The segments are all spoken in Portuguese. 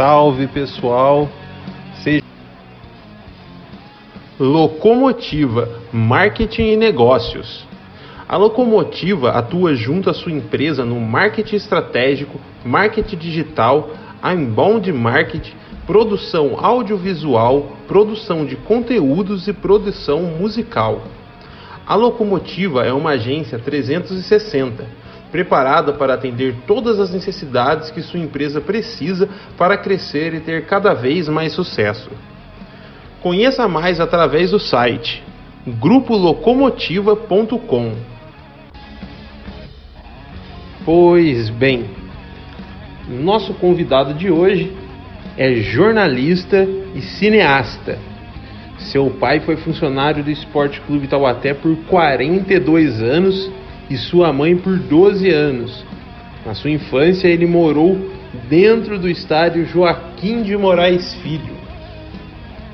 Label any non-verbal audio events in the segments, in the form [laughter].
salve pessoal! Seja Locomotiva Marketing e Negócios. A Locomotiva atua junto à sua empresa no marketing estratégico, marketing digital, inbound marketing, produção audiovisual, produção de conteúdos e produção musical. A Locomotiva é uma agência 360, preparada para atender todas as necessidades que sua empresa precisa para crescer e ter cada vez mais sucesso. Conheça mais através do site grupolocomotiva.com. Pois bem, nosso convidado de hoje é jornalista e cineasta. Seu pai foi funcionário do Esporte Clube Taubaté por 42 anos e sua mãe por 12 anos. Na sua infância, ele morou dentro do estádio Joaquim de Moraes Filho.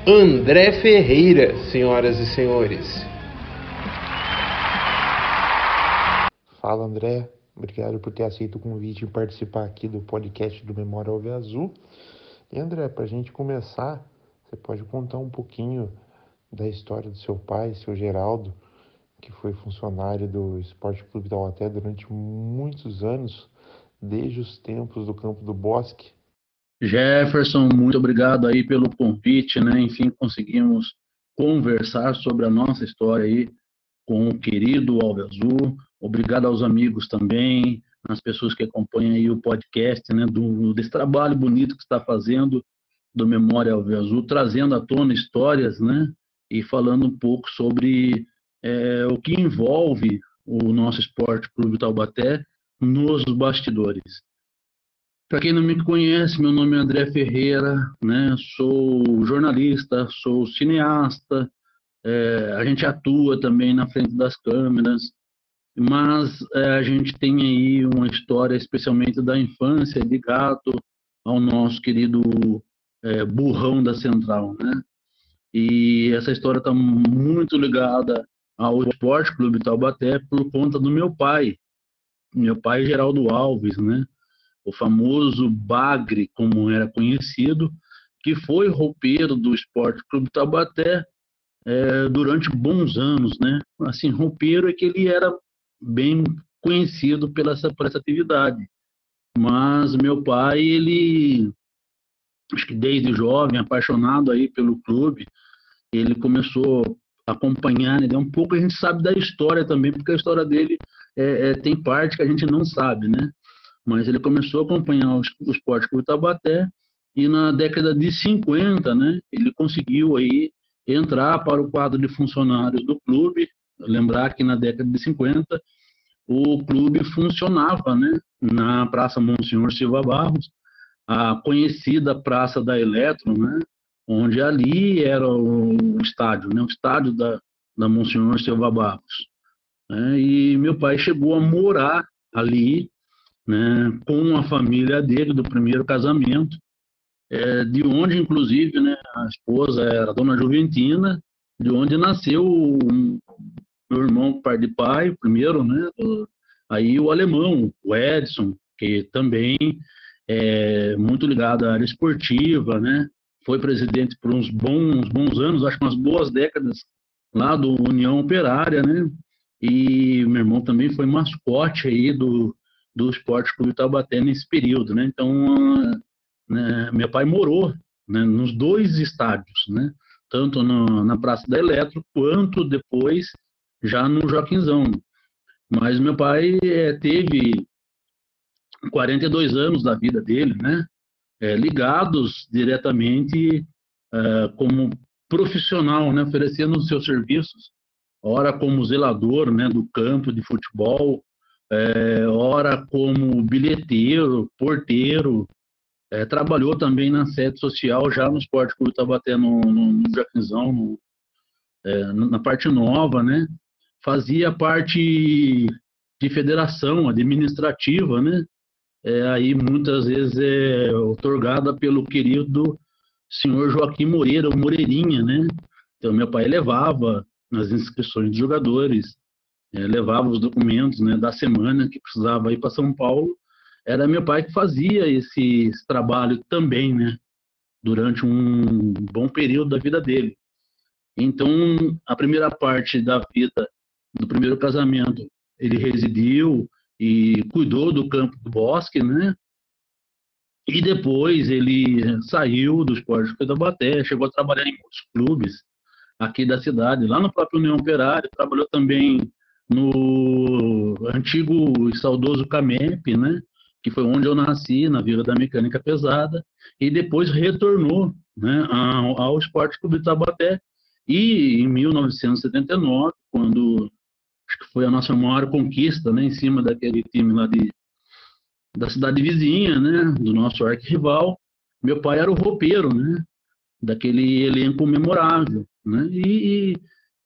André Ferreira, senhoras e senhores. Fala, André. Obrigado por ter aceito o convite e participar aqui do podcast do Memória Alve Azul. E André, para a gente começar, você pode contar um pouquinho da história do seu pai, seu Geraldo, que foi funcionário do Esporte Clube Taubaté durante muitos anos, desde os tempos do Campo do Bosque. Jefferson, muito obrigado aí pelo convite, né? Enfim, conseguimos conversar sobre a nossa história aí com o querido Alve Azul. Obrigado aos amigos também, as pessoas que acompanham aí o podcast, né, do, desse trabalho bonito que está fazendo do Memória Alve Azul, trazendo à tona histórias, né, e falando um pouco sobre é, o que envolve o nosso esporte Clube Taubaté nos bastidores. Para quem não me conhece, meu nome é André Ferreira, né? Sou jornalista, sou cineasta, é, a gente atua também na frente das câmeras, mas é, a gente tem aí uma história, especialmente da infância, ligado ao nosso querido é, burrão da Central, né? E essa história está muito ligada ao Esporte Clube Taubaté por conta do meu pai, meu pai Geraldo Alves, né? O famoso Bagre, como era conhecido, que foi roupeiro do Esporte Clube Taubaté é, durante bons anos, né? Assim, roupeiro é que ele era bem conhecido pela essa, por essa atividade. Mas meu pai, ele, acho que desde jovem, apaixonado aí pelo clube, ele começou acompanhar, né? um pouco a gente sabe da história também, porque a história dele é, é, tem parte que a gente não sabe, né? Mas ele começou a acompanhar o, o esporte com o e na década de 50, né, ele conseguiu aí entrar para o quadro de funcionários do clube. Lembrar que na década de 50 o clube funcionava né, na Praça Monsenhor Silva Barros, a conhecida Praça da Eletro, né, onde ali era o estádio, né, o estádio da, da Monsenhor Silva Barros. Né, e meu pai chegou a morar ali né, com a família dele do primeiro casamento é, de onde, inclusive, né, a esposa era a dona Juventina, de onde nasceu meu irmão, pai de pai, primeiro, né, aí o alemão, o Edson, que também é muito ligado à área esportiva, né, foi presidente por uns bons, bons anos, acho que umas boas décadas lá do União Operária, né, e meu irmão também foi mascote aí do, do Esporte Clube Taubaté nesse período, né, então né, meu pai morou né, nos dois estádios, né, tanto no, na Praça da Eletro quanto depois já no Joaquinzão. Mas meu pai é, teve 42 anos da vida dele, né, é, ligados diretamente é, como profissional, né, oferecendo os seus serviços, ora como zelador né, do campo de futebol, é, ora como bilheteiro, porteiro, é, trabalhou também na sede social, já no Esporte Clube Tabaté, no, no, no Jaquinzão, no, é, na parte nova, né? Fazia parte de federação administrativa, né? É, aí muitas vezes é otorgada pelo querido senhor Joaquim Moreira, o Moreirinha, né? Então meu pai levava as inscrições de jogadores, é, levava os documentos né, da semana que precisava ir para São Paulo era meu pai que fazia esse, esse trabalho também, né? Durante um bom período da vida dele. Então, a primeira parte da vida do primeiro casamento, ele residiu e cuidou do campo do bosque, né? E depois ele saiu do esporte de Cuidabaté, chegou a trabalhar em muitos clubes aqui da cidade, lá no próprio União Operária, trabalhou também no antigo e saudoso CAMEP, né? que foi onde eu nasci, na Vila da Mecânica Pesada, e depois retornou né, ao, ao Esporte Clube Tabaté. E em 1979, quando acho que foi a nossa maior conquista, né, em cima daquele time lá de, da cidade vizinha, né, do nosso arquirrival, meu pai era o roupeiro, né, daquele elenco memorável, né, e,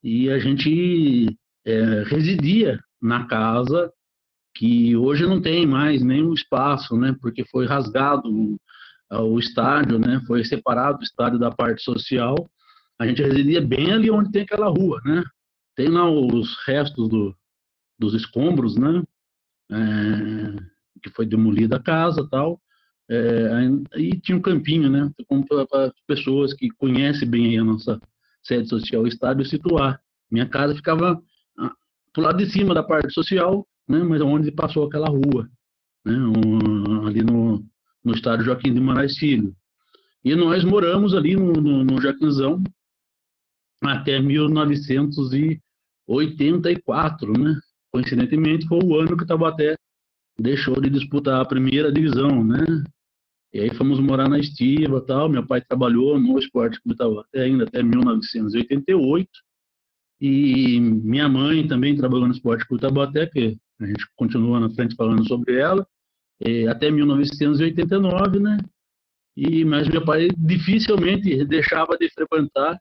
e a gente é, residia na casa que hoje não tem mais nenhum espaço, né, porque foi rasgado o, estádio, né, foi separado o estádio da parte social. A gente residia bem ali onde tem aquela rua, né. Tem lá os restos do, dos escombros, né, é, que foi demolida a casa, tal. É, e tinha um campinho, né, para pessoas que conhecem bem a nossa sede social, o estádio situar. Minha casa ficava ah, do lado de cima da parte social né, mas onde passou aquela rua, né, um, ali no, no estádio Joaquim de Moraes Filho. E nós moramos ali no, no, no Jaquinzão até 1984, né? Coincidentemente, foi o ano que o Tabaté deixou de disputar a primeira divisão, né? E aí fomos morar na Estiva tal. Meu pai trabalhou no Esporte Clube Tabaté ainda até 1988. E minha mãe também trabalhou no Esporte Clube Tabaté, que a gente continua na frente falando sobre ela, é, até 1989, né? E, mas meu pai dificilmente deixava de frequentar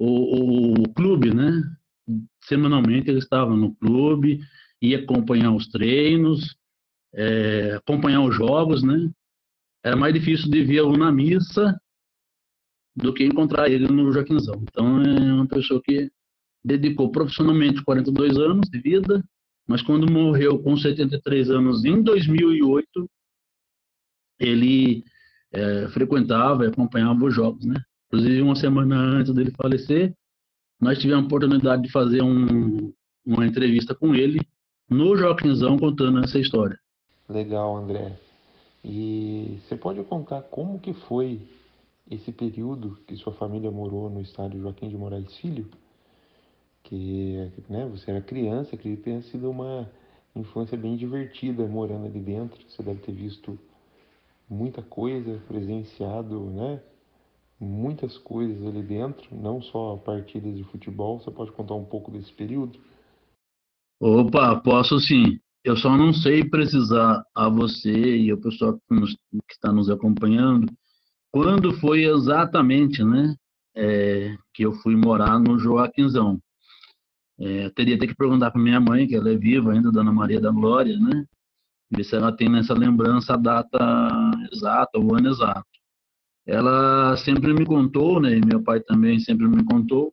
o, o, clube, né? Semanalmente ele estava no clube, ia acompanhar os treinos, é, acompanhar os jogos, né? Era mais difícil de ver na missa do que encontrar ele no Joaquinzão. Então é uma pessoa que dedicou profissionalmente 42 anos de vida, mas quando morreu com 73 anos em 2008, ele é, frequentava e acompanhava os jogos, né? Inclusive, uma semana antes dele falecer, nós tivemos a oportunidade de fazer um, uma entrevista com ele no Joaquinzão contando essa história. Legal, André. E você pode contar como que foi esse período que sua família morou no estádio Joaquim de Moraes Filho? que né, você era criança, acredito que tenha sido uma infância bem divertida morando ali dentro. Você deve ter visto muita coisa, presenciado, né? Muitas coisas ali dentro, não só partidas de futebol. Você pode contar um pouco desse período? Opa, posso sim. Eu só não sei precisar a você e o pessoal que, nos, que está nos acompanhando quando foi exatamente, né, é, que eu fui morar no Joaquinzão. É, teria que perguntar para minha mãe, que ela é viva ainda, Dona Maria da Glória, né? Ver se ela tem nessa lembrança a data exata, o ano exato. Ela sempre me contou, né? E meu pai também sempre me contou,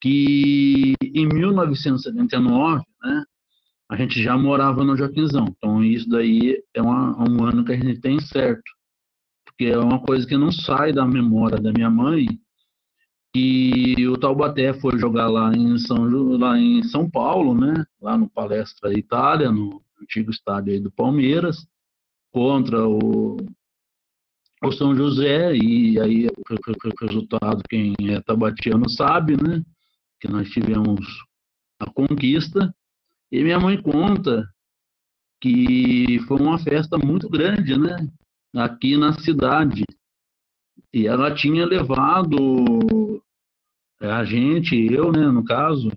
que em 1979, né? A gente já morava no Joaquinzão. Então, isso daí é uma, um ano que a gente tem certo. Porque é uma coisa que não sai da memória da minha mãe e o Taubaté foi jogar lá em São, lá em São Paulo, né? Lá no Palestra Itália, no antigo estádio do Palmeiras, contra o, o São José, e aí o resultado, quem é tabatiano sabe, né? Que nós tivemos a conquista. E minha mãe conta que foi uma festa muito grande, né? Aqui na cidade. E ela tinha levado é, a gente, eu, né, no caso,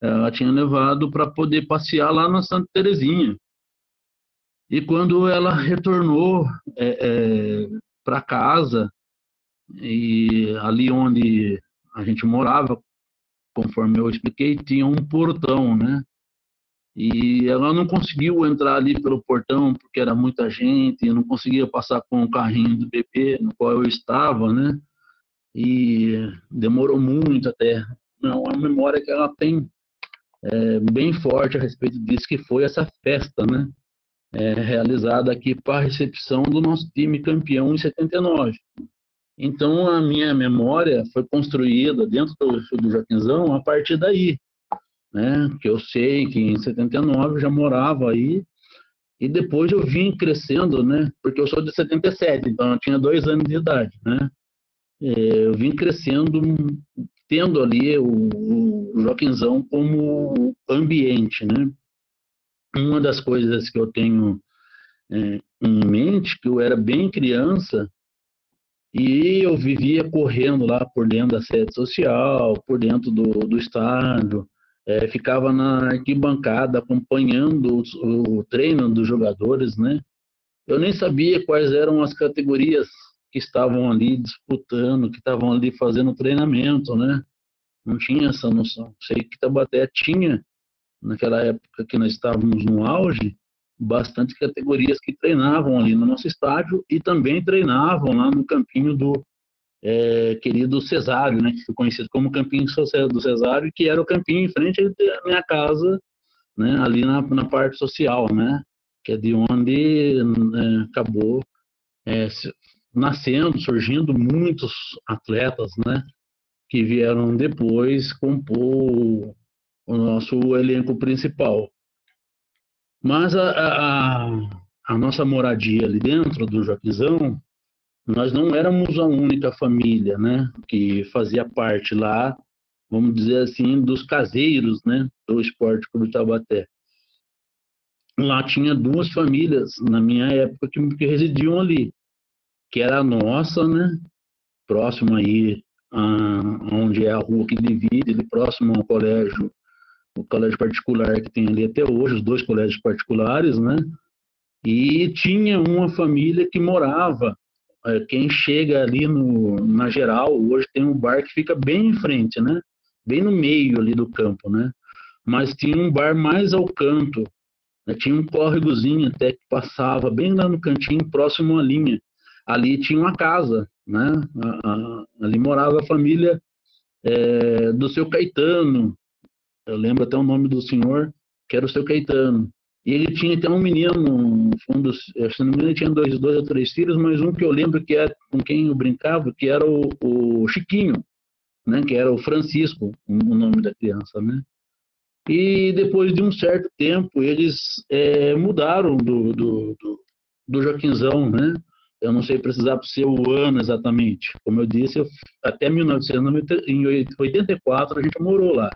ela tinha levado para poder passear lá na Santa Terezinha. E quando ela retornou é, é, para casa, e ali onde a gente morava, conforme eu expliquei, tinha um portão, né? E ela não conseguiu entrar ali pelo portão porque era muita gente, não conseguia passar com o carrinho do bebê no qual eu estava, né? e demorou muito até. Não, é uma memória que ela tem é, bem forte a respeito disso, que foi essa festa, né? É, realizada aqui para a recepção do nosso time campeão em 79. Então, a minha memória foi construída dentro do, do Joaquinzão a partir daí, né? Que eu sei que em 79 eu já morava aí e depois eu vim crescendo, né? Porque eu sou de 77, então eu tinha dois anos de idade, né? É, eu vim crescendo, tendo ali o, o Joaquinzão como ambiente, né? Uma das coisas que eu tenho é, em mente, que eu era bem criança, e eu vivia correndo lá por dentro da sede social, por dentro do, do estádio, é, ficava na arquibancada acompanhando o, o, treino dos jogadores, né? Eu nem sabia quais eram as categorias que estavam ali disputando, que estavam ali fazendo treinamento, né? Não tinha essa noção. Sei que Tabaté tinha, naquela época que nós estávamos no auge, bastante categorias que treinavam ali no nosso estádio e também treinavam lá no campinho do é, querido Cesário, né, que foi conhecido como campinho do Cesário, que era o campinho em frente à minha casa, né, ali na, na parte social, né, que é de onde é, acabou é, nascendo, surgindo muitos atletas, né, que vieram depois compor o nosso elenco principal. Mas a, a, a nossa moradia ali dentro do Joaquizão, nós não éramos a única família, né, que fazia parte lá, vamos dizer assim, dos caseiros, né, do Esporte Clube Tabaté. Lá tinha duas famílias na minha época que, que residiam ali, que era a nossa, né, próximo aí a, onde é a rua que divide, próximo ao colégio o colégio particular que tem ali até hoje, os dois colégios particulares, né? E tinha uma família que morava. É, quem chega ali no, na geral, hoje tem um bar que fica bem em frente, né? Bem no meio ali do campo, né? Mas tinha um bar mais ao canto. Né? Tinha um córregozinho até que passava bem lá no cantinho, próximo à linha. Ali tinha uma casa, né? Ali morava a família é, do seu Caetano, eu lembro até o nome do senhor, que era o seu Caetano. E ele tinha até um menino, um dos, se não me engano, ele tinha dois, dois ou três filhos, mas um que eu lembro que era com quem eu brincava, que era o, o Chiquinho, né? Que era o Francisco, o nome da criança, né? E depois de um certo tempo, eles é, mudaram do, do, do, do Joaquinzão, né? Eu não sei precisar ser o ano exatamente. Como eu disse, eu, até 1984 a gente morou lá.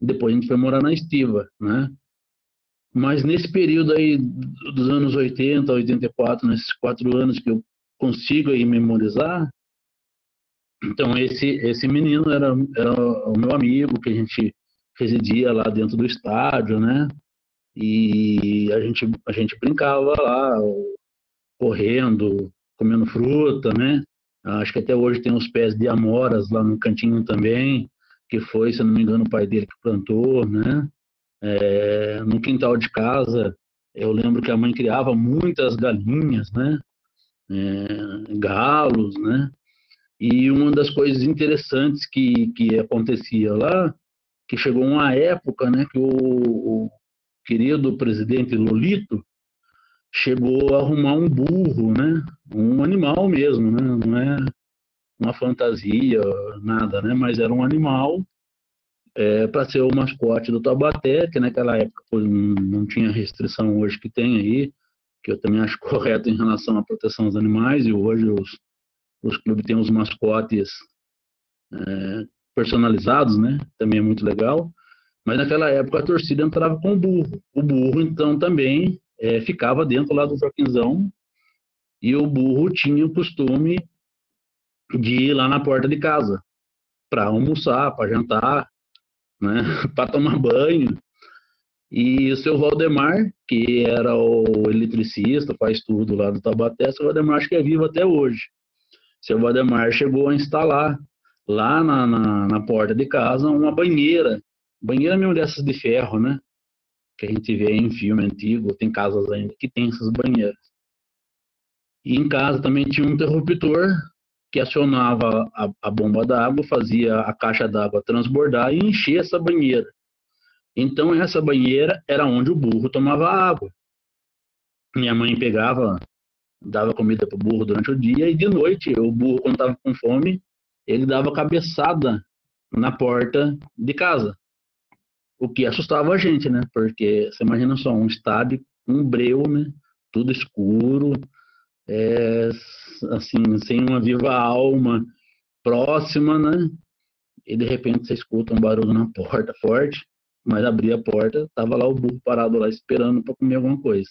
Depois a gente foi morar na Estiva, né? Mas nesse período aí dos anos 80, 84, nesses quatro anos que eu consigo aí memorizar, então esse esse menino era, era o meu amigo que a gente residia lá dentro do estádio, né? E a gente a gente brincava lá, correndo, comendo fruta, né? Acho que até hoje tem os pés de amoras lá no cantinho também que foi, se não me engano, o pai dele que plantou, né? É, no quintal de casa, eu lembro que a mãe criava muitas galinhas, né? É, galos, né? E uma das coisas interessantes que, que acontecia lá, que chegou uma época, né, que o, o querido presidente Lolito chegou a arrumar um burro, né? Um animal mesmo, né? Não é uma fantasia, nada, né? Mas era um animal é, para ser o mascote do Taubaté, que naquela época não tinha restrição hoje que tem aí, que eu também acho [laughs] correto em relação à proteção dos animais, e hoje os, os clubes têm os mascotes é, personalizados, né? Também é muito legal. Mas naquela época a torcida entrava com o burro. O burro, então, também é, ficava dentro lá do Joaquinzão, e o burro tinha o costume de ir lá na porta de casa para almoçar, para jantar, né, [laughs] para tomar banho. E o seu Valdemar, que era o eletricista, faz tudo lá do Tabaté, o seu Valdemar acho que é vivo até hoje. O seu Valdemar chegou a instalar lá na, na, na, porta de casa uma banheira, banheira mesmo dessas de ferro, né? Que a gente vê em filme antigo, tem casas ainda que tem essas banheiras. E em casa também tinha um interruptor que acionava a, a bomba d'água, fazia a caixa d'água transbordar e encher essa banheira. Então, essa banheira era onde o burro tomava água. minha mãe pegava, dava comida pro burro durante o dia e de noite o burro quando tava com fome, ele dava cabeçada na porta de casa. O que assustava a gente, né? Porque você imagina só um estádio, um breu, né? Tudo escuro, é, assim, sem uma viva alma próxima, né? E de repente você escuta um barulho na porta forte, mas abri a porta, tava lá o burro parado lá esperando para comer alguma coisa.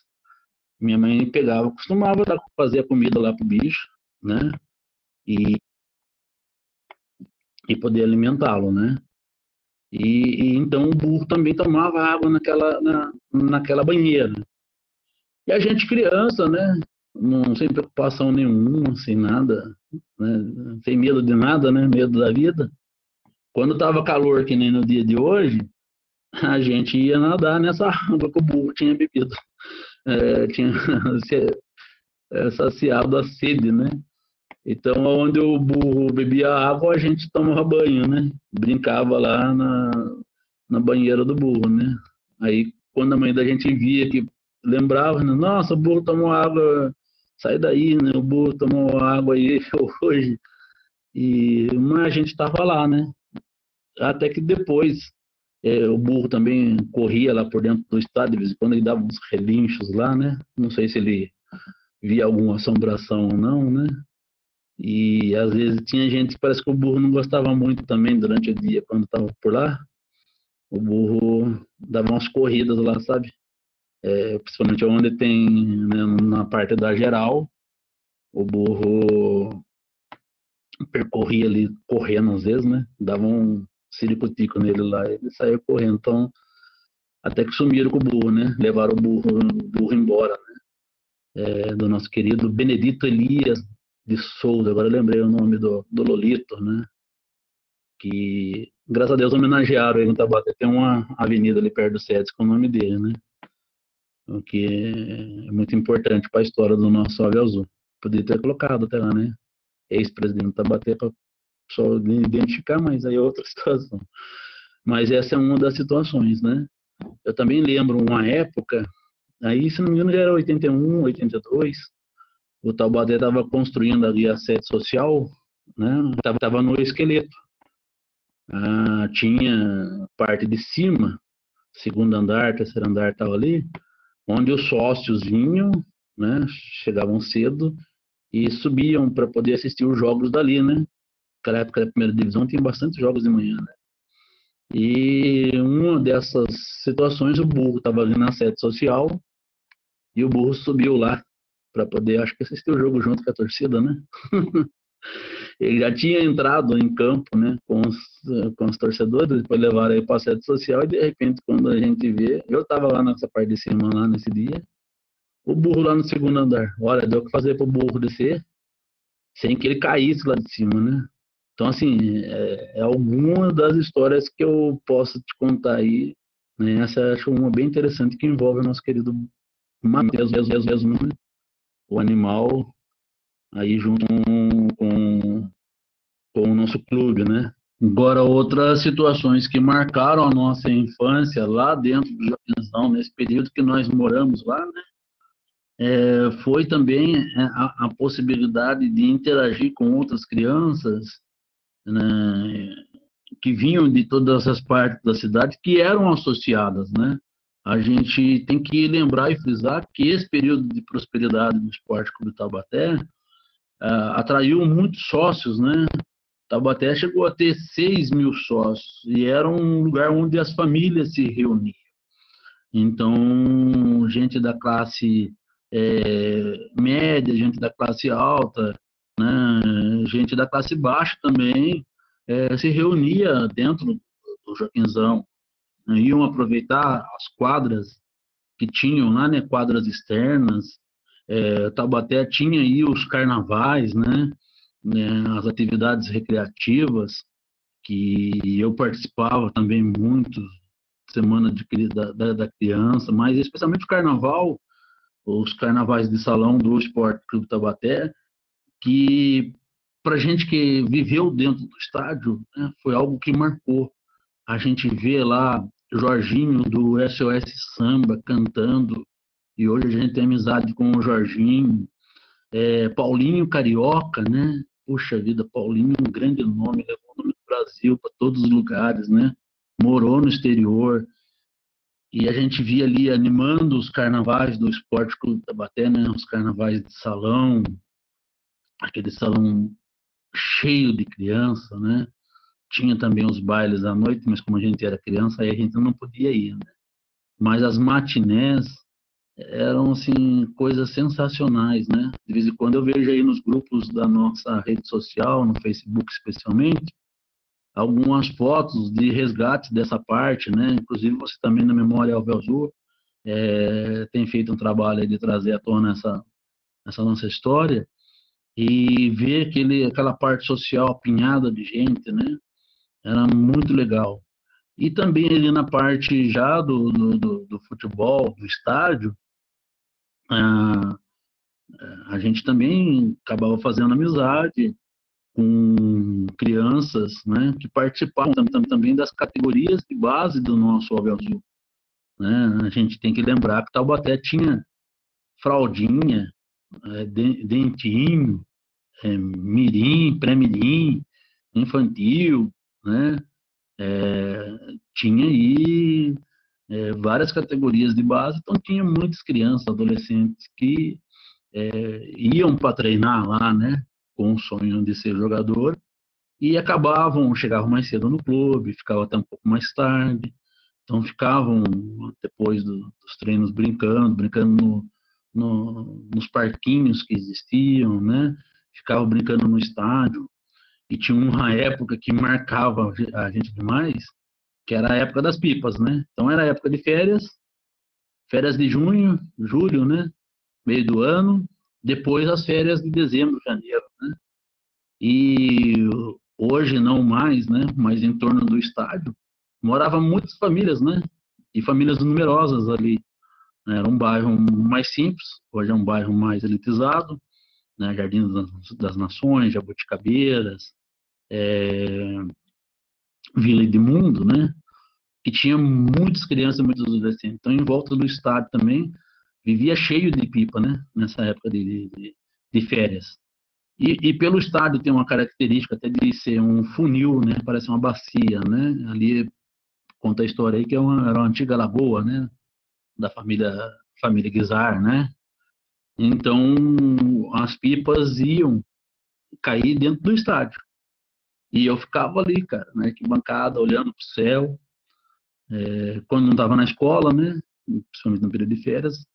Minha mãe pegava, costumava fazer a comida lá pro bicho, né? E e poder alimentá-lo, né? E, e, então o burro também tomava água naquela na, naquela banheira. E a gente criança, né? Não sem preocupação nenhuma, sem nada, né? sem medo de nada, né? Medo da vida. Quando tava calor, que nem no dia de hoje, a gente ia nadar nessa [laughs] água que o burro tinha bebido. É, tinha [laughs] é, saciado a sede, né? Então, onde o burro bebia água, a gente tomava banho, né? Brincava lá na, na banheira do burro, né? Aí, quando a mãe da gente via que lembrava, né? nossa, o burro tomou água, sai daí, né? O burro tomou água aí [laughs] hoje. E, mas a gente estava lá, né? Até que depois é, o burro também corria lá por dentro do estádio, de vez em quando ele dava uns relinchos lá, né? Não sei se ele via alguma assombração ou não, né? E às vezes tinha gente que parece que o burro não gostava muito também durante o dia, quando estava por lá. O burro dava umas corridas lá, sabe? É, principalmente onde tem, né, na parte da geral, o burro percorria ali correndo às vezes, né? Dava um ciricutico nele lá ele saía correndo. Então, até que sumiram com o burro, né? Levaram o burro, o burro embora, né? É, do nosso querido Benedito Elias de Souza, agora lembrei o nome do, do Lolito, né? Que, graças a Deus, homenagearam ele no Tabaté. Tem uma avenida ali perto do SEDES com o nome dele, né? O que é muito importante para a história do nosso Ave Azul. Poderia ter colocado até lá, né? Ex-presidente Tabaté para só identificar, mas aí é outra [laughs] situação. Mas essa é uma das situações, né? Eu também lembro uma época, aí se não me engano já era 81, 82, o Taubaté estava construindo ali a sede social, né? Estava no esqueleto. Ah, tinha parte de cima, segundo andar, terceiro andar estava ali, onde os sócios vinham, né? Chegavam cedo e subiam para poder assistir os jogos dali, né? Naquela época da primeira divisão tinha bastante jogos de manhã, né? E uma dessas situações, o burro estava ali na sede social e o burro subiu lá para poder, acho que assistir o jogo junto com a torcida, né? [laughs] ele já tinha entrado em campo, né, com os, com os torcedores, depois levaram aí para a sede social e de repente quando a gente vê, eu estava lá nessa parte de cima lá nesse dia, o burro lá no segundo andar, olha, deu o que fazer para o burro descer sem que ele caísse lá de cima, né? Então assim, é, é alguma das histórias que eu posso te contar aí, né? Essa acho uma bem interessante que envolve o nosso querido Matheus né? o animal aí junto com, com o nosso clube, né? Agora, outras situações que marcaram a nossa infância lá dentro do Joaquimzão, nesse período que nós moramos lá, né? É, foi também é, a, a, possibilidade de interagir com outras crianças né, que vinham de todas as partes da cidade que eram associadas, né? a gente tem que lembrar e frisar que esse período de prosperidade do Esporte Clube Taubaté uh, atraiu muitos sócios, né? Taubaté chegou a ter 6 mil sócios e era um lugar onde as famílias se reuniam. Então, gente da classe é, média, gente da classe alta, né? gente da classe baixa também é, se reunia dentro do Joaquinzão né, iam aproveitar as quadras que tinham lá, né, quadras externas. É, Taubaté tinha aí os carnavais, né, né, as atividades recreativas, que eu participava também muito, semana de, da, da criança, mas especialmente o carnaval, os carnavais de salão do Esporte Clube Tabaté, que para gente que viveu dentro do estádio, né, foi algo que marcou. A gente vê lá Jorginho do SOS Samba cantando E hoje a gente tem amizade com o Jorginho, é, Paulinho Carioca, né? Puxa vida, Paulinho, um grande nome, levou o nome do Brasil para todos os lugares, né? Morou no exterior. E a gente via ali animando os carnavais do Esporte Clube Tabaté, né? Os carnavais de salão, aquele salão cheio de criança, né? Tinha também os bailes à noite, mas como a gente era criança, aí a gente não podia ir, né? Mas as matinés eram assim coisas sensacionais, né? De vez em quando eu vejo aí nos grupos da nossa rede social, no Facebook especialmente, algumas fotos de resgate dessa parte, né? Inclusive você também na Memória Alvel Azul é, tem feito um trabalho de trazer à tona essa essa nossa história e ver aquele aquela parte social apinhada de gente, né? Era muito legal. E também ali na parte já do, do, do futebol, do estádio, a, a gente também acabava fazendo amizade com crianças né, que participavam também das categorias de base do nosso Alve Azul. Né? A gente tem que lembrar que Taubaté tinha fraldinha, é, dentinho, é, mirim, pré-mirim, infantil, né? É, tinha aí é, várias categorias de base, então tinha muitas crianças, adolescentes que é, iam para treinar lá, né, com o sonho de ser jogador, e acabavam, chegavam mais cedo no clube, ficavam até um pouco mais tarde, então ficavam depois do, dos treinos brincando, brincando no, no, nos parquinhos que existiam, né, ficavam brincando no estádio, e tinha uma época que marcava a gente demais, que era a época das pipas, né? Então era a época de férias, férias de junho, julho, né? Meio do ano, depois as férias de dezembro, janeiro, né? E hoje não mais, né? Mas em torno do estádio moravam muitas famílias, né? E famílias numerosas ali. Era um bairro mais simples, hoje é um bairro mais elitizado, né? Jardim das Nações, Jabuticabeiras, é, Vila Edmundo, né? Que tinha muitas crianças muitos adolescentes. Então, em volta do estádio também, vivia cheio de pipa, né? Nessa época de, de, de férias. E, e, pelo estádio tem uma característica até de ser um funil, né? Parece uma bacia, né? Ali conta a história aí que é uma, era uma antiga lagoa, né? Da família família Guizar, né? Então as pipas iam cair dentro do estádio. E eu ficava ali, cara, na arquibancada, olhando para o céu. É, quando não estava na escola, né? Principalmente no período de férias.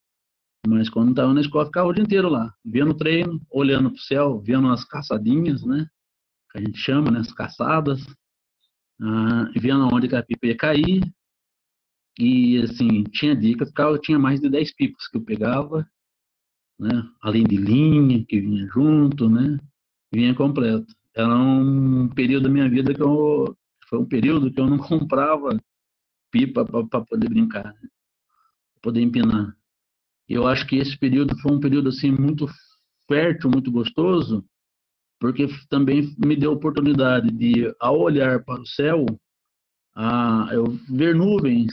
Mas quando estava na escola, ficava o dia inteiro lá, vendo o treino, olhando para o céu, vendo as caçadinhas, né? Que a gente chama, né? As caçadas. Ah, vendo onde que a pipa ia cair. E, assim, tinha dicas, eu tinha mais de 10 pipas que eu pegava, né? Além de linha, que vinha junto, né? Vinha completo era um período da minha vida que eu foi um período que eu não [laughs] comprava pipa para poder brincar, né? poder empinar. Eu acho que esse período foi um período assim muito fértil, muito gostoso, porque também me deu a oportunidade de, ao olhar para o céu, a, eu ver nuvens,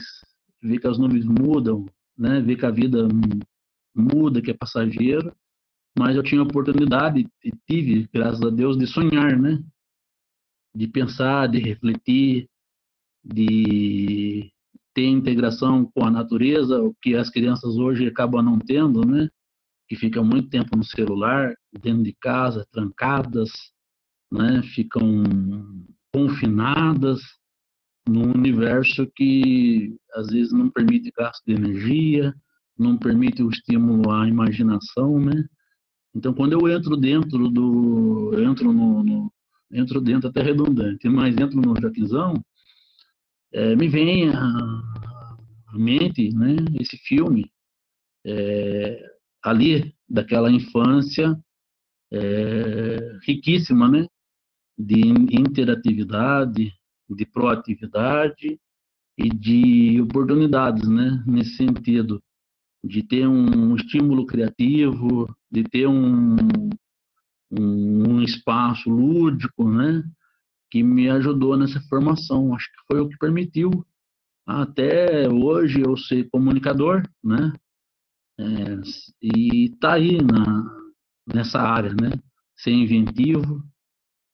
ver que as nuvens mudam, né? ver que a vida muda, que é passageiro, mas eu tinha a oportunidade e tive, graças a Deus, de sonhar, né? De pensar, de refletir, de ter integração com a natureza, o que as crianças hoje acabam não tendo, né? Que ficam muito tempo no celular, dentro de casa, trancadas, né? Ficam confinadas num universo que às vezes não permite gasto de energia, não permite o estímulo à imaginação, né? Então, quando eu entro dentro do. entro no, no entro dentro até redundante, mas entro no Jaquizão, é, me vem à mente né, esse filme é, ali daquela infância é, riquíssima, né, de interatividade, de proatividade e de oportunidades, né, nesse sentido de ter um estímulo criativo, de ter um, um, um espaço lúdico, né? Que me ajudou nessa formação. Acho que foi o que permitiu até hoje eu ser comunicador, né? É, e tá aí na, nessa área, né? Ser inventivo,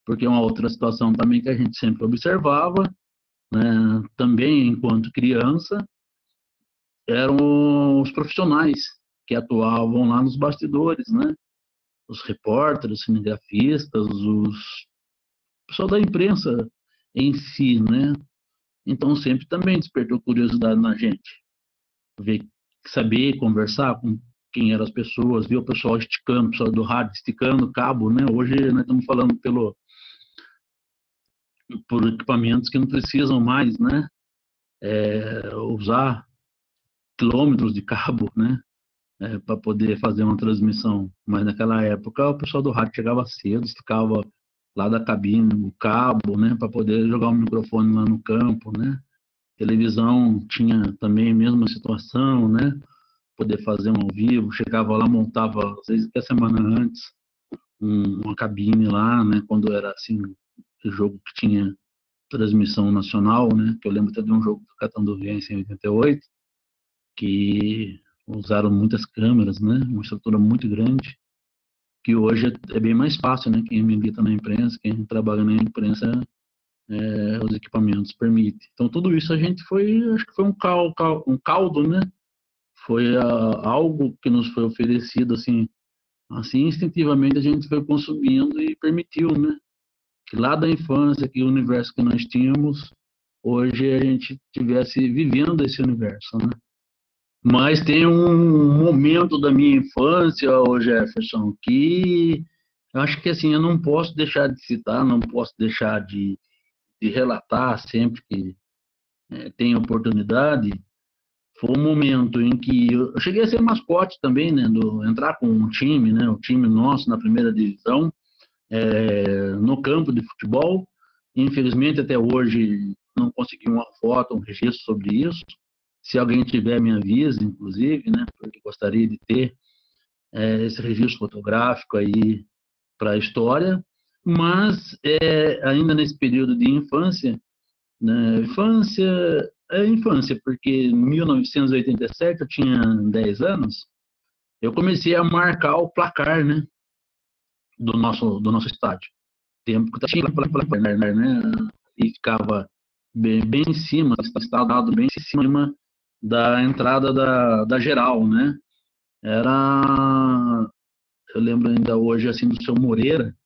porque é uma outra situação também que a gente sempre observava, né? também enquanto criança, eram os profissionais que atuavam lá nos bastidores, né? Os repórteres, os cinegrafistas, os pessoal da imprensa em si, né? Então sempre também despertou curiosidade na gente. Ver, saber conversar com quem eram as pessoas, ver o pessoal esticando, o pessoal do rádio esticando o cabo, né? Hoje nós estamos falando pelo por equipamentos que não precisam mais, né? É, usar quilômetros de cabo, né? É, para poder fazer uma transmissão. Mas naquela época o pessoal do rádio chegava cedo, esticava lá da cabine o cabo, né? Para poder jogar o microfone lá no campo, né? Televisão tinha também a mesma situação, né? Poder fazer um ao vivo, chegava lá, montava, às vezes até semana antes, um, uma cabine lá, né? Quando era assim, jogo que tinha transmissão nacional, né? Que eu lembro até de um jogo do Catanduviense em 88, que usaram muitas câmeras, né? Uma estrutura muito grande, que hoje é bem mais fácil, né? Quem milita na imprensa, quem trabalha na imprensa, é, os equipamentos permitem. Então tudo isso a gente foi, acho que foi um caldo, um caldo, né? Foi uh, algo que nos foi oferecido assim, assim instintivamente a gente foi consumindo e permitiu, né? Que lá da infância, que o universo que nós tínhamos, hoje a gente tivesse vivendo esse universo, né? Mas tem um momento da minha infância, Jefferson, que eu acho que assim, eu não posso deixar de citar, não posso deixar de, de relatar sempre que é, tem oportunidade. Foi um momento em que eu, eu cheguei a ser mascote também, né? Do, entrar com um time, né? O time nosso na primeira divisão, é, no campo de futebol. Infelizmente, até hoje, não consegui uma foto, um registro sobre isso. Se alguém tiver, me avisa, inclusive, né? Porque gostaria de ter é, esse registro fotográfico aí para a história. Mas, é, ainda nesse período de infância, né? infância, é infância, porque em 1987 eu tinha 10 anos, eu comecei a marcar o placar, né? Do nosso, do nosso estádio. Tempo que tinha placar, né? E ficava bem, bem em cima, estado bem em cima da entrada da, da geral, né? Era, eu lembro ainda hoje assim do seu Moreira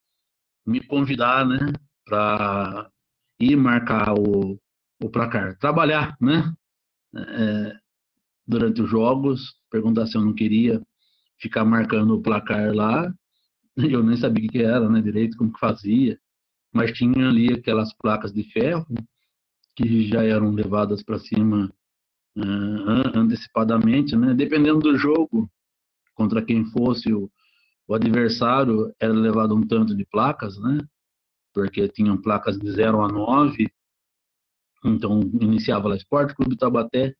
me convidar, né, para ir marcar o, o placar, trabalhar, né? É, durante os jogos, perguntar se eu não queria ficar marcando o placar lá. [laughs] Eu nem sabia o que era, né, direito, como que fazia. Mas tinha ali aquelas placas de ferro que já eram levadas para cima antecipadamente, né? Dependendo do jogo, contra quem fosse o, o adversário, era levado um tanto de placas, né? Porque tinham placas de 0 a 9, então iniciava lá Esporte Clube Tabaté,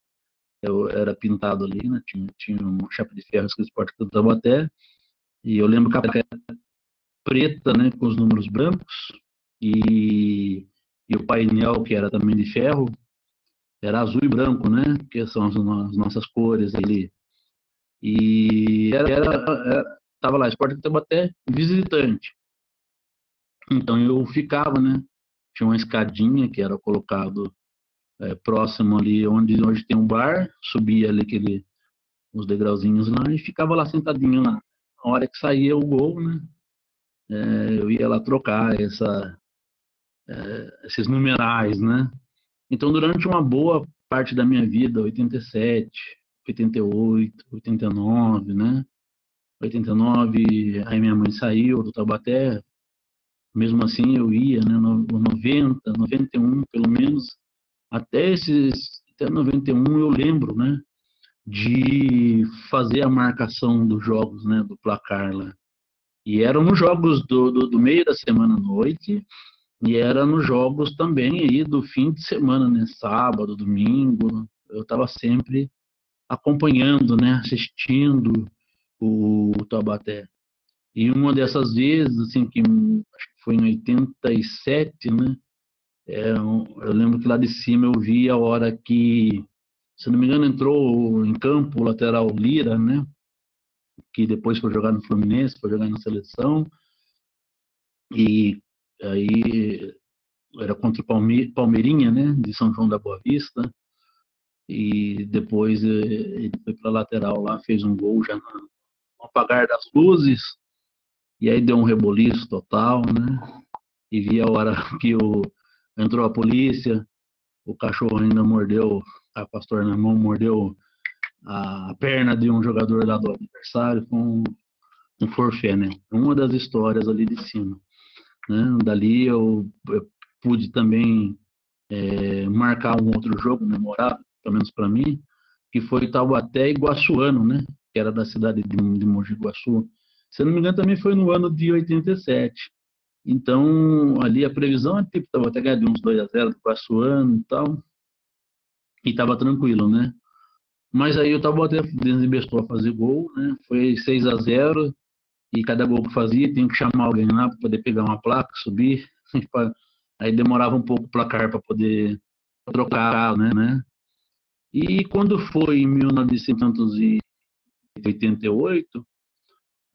eu era pintado ali, né? Tinha, tinha uma chapa de ferro escrito Esporte Clube Tabaté, e eu lembro que a placa era preta, né? Com os números brancos, e, e o painel, que era também de ferro, era azul e branco, né? Que são as, as nossas cores ali. E era, era, tava lá, Esporte até visitante. Então eu ficava, né? Tinha uma escadinha que era colocado é, próximo ali onde hoje tem um bar, subia ali aquele os degrauzinhos lá e ficava lá sentadinho lá. Na hora que saía o gol, né? É, eu ia lá trocar essa, é, esses numerais, né? Então, durante uma boa parte da minha vida, 87, 88, 89, né? 89, aí minha mãe saiu do Taubaté, mesmo assim eu ia, né? No 90, 91, pelo menos, até esses, até 91 eu lembro, né? De fazer a marcação dos jogos, né? Do placar lá. E eram nos jogos do, do, do meio da semana à noite, e era nos jogos também aí do fim de semana, né? Sábado, domingo. Eu estava sempre acompanhando, né? Assistindo o, Taubaté. E uma dessas vezes, assim, que acho que foi em 87, né? É, eu lembro que lá de cima eu vi a hora que, se não me engano, entrou em campo o lateral Lira, né? que depois foi jogar no Fluminense, foi jogar na seleção. E aí era contra o Palmeirinha, né, de São João da Boa Vista. E depois eh, ele foi para lateral lá, fez um gol já no apagar das luzes. E aí deu um reboliço total, né? E vi a hora [laughs] que o, entrou a polícia, o cachorro ainda mordeu, a pastor na mão mordeu a perna de um jogador lá do adversário com um forfé, né? Uma das histórias ali de cima. Né? Dali eu, eu pude também é, marcar um outro jogo memorável, pelo menos para mim, que foi Taubaté e Guaçuano, né? Que era da cidade de, de Mogi Guaçu. Se não me engano, também foi no ano de 87. Então, ali a previsão é tipo, Taubaté ganhar de uns 2 a 0 do Guaçuano e tal. E tava tranquilo, né? Mas aí o Taubaté desinvestou a fazer gol, né? Foi 6 a 0 e cada gol que fazia tinha que chamar alguém lá para poder pegar uma placa, subir. [laughs] aí demorava um pouco o placar para poder trocar, né, né? E quando foi em 1988,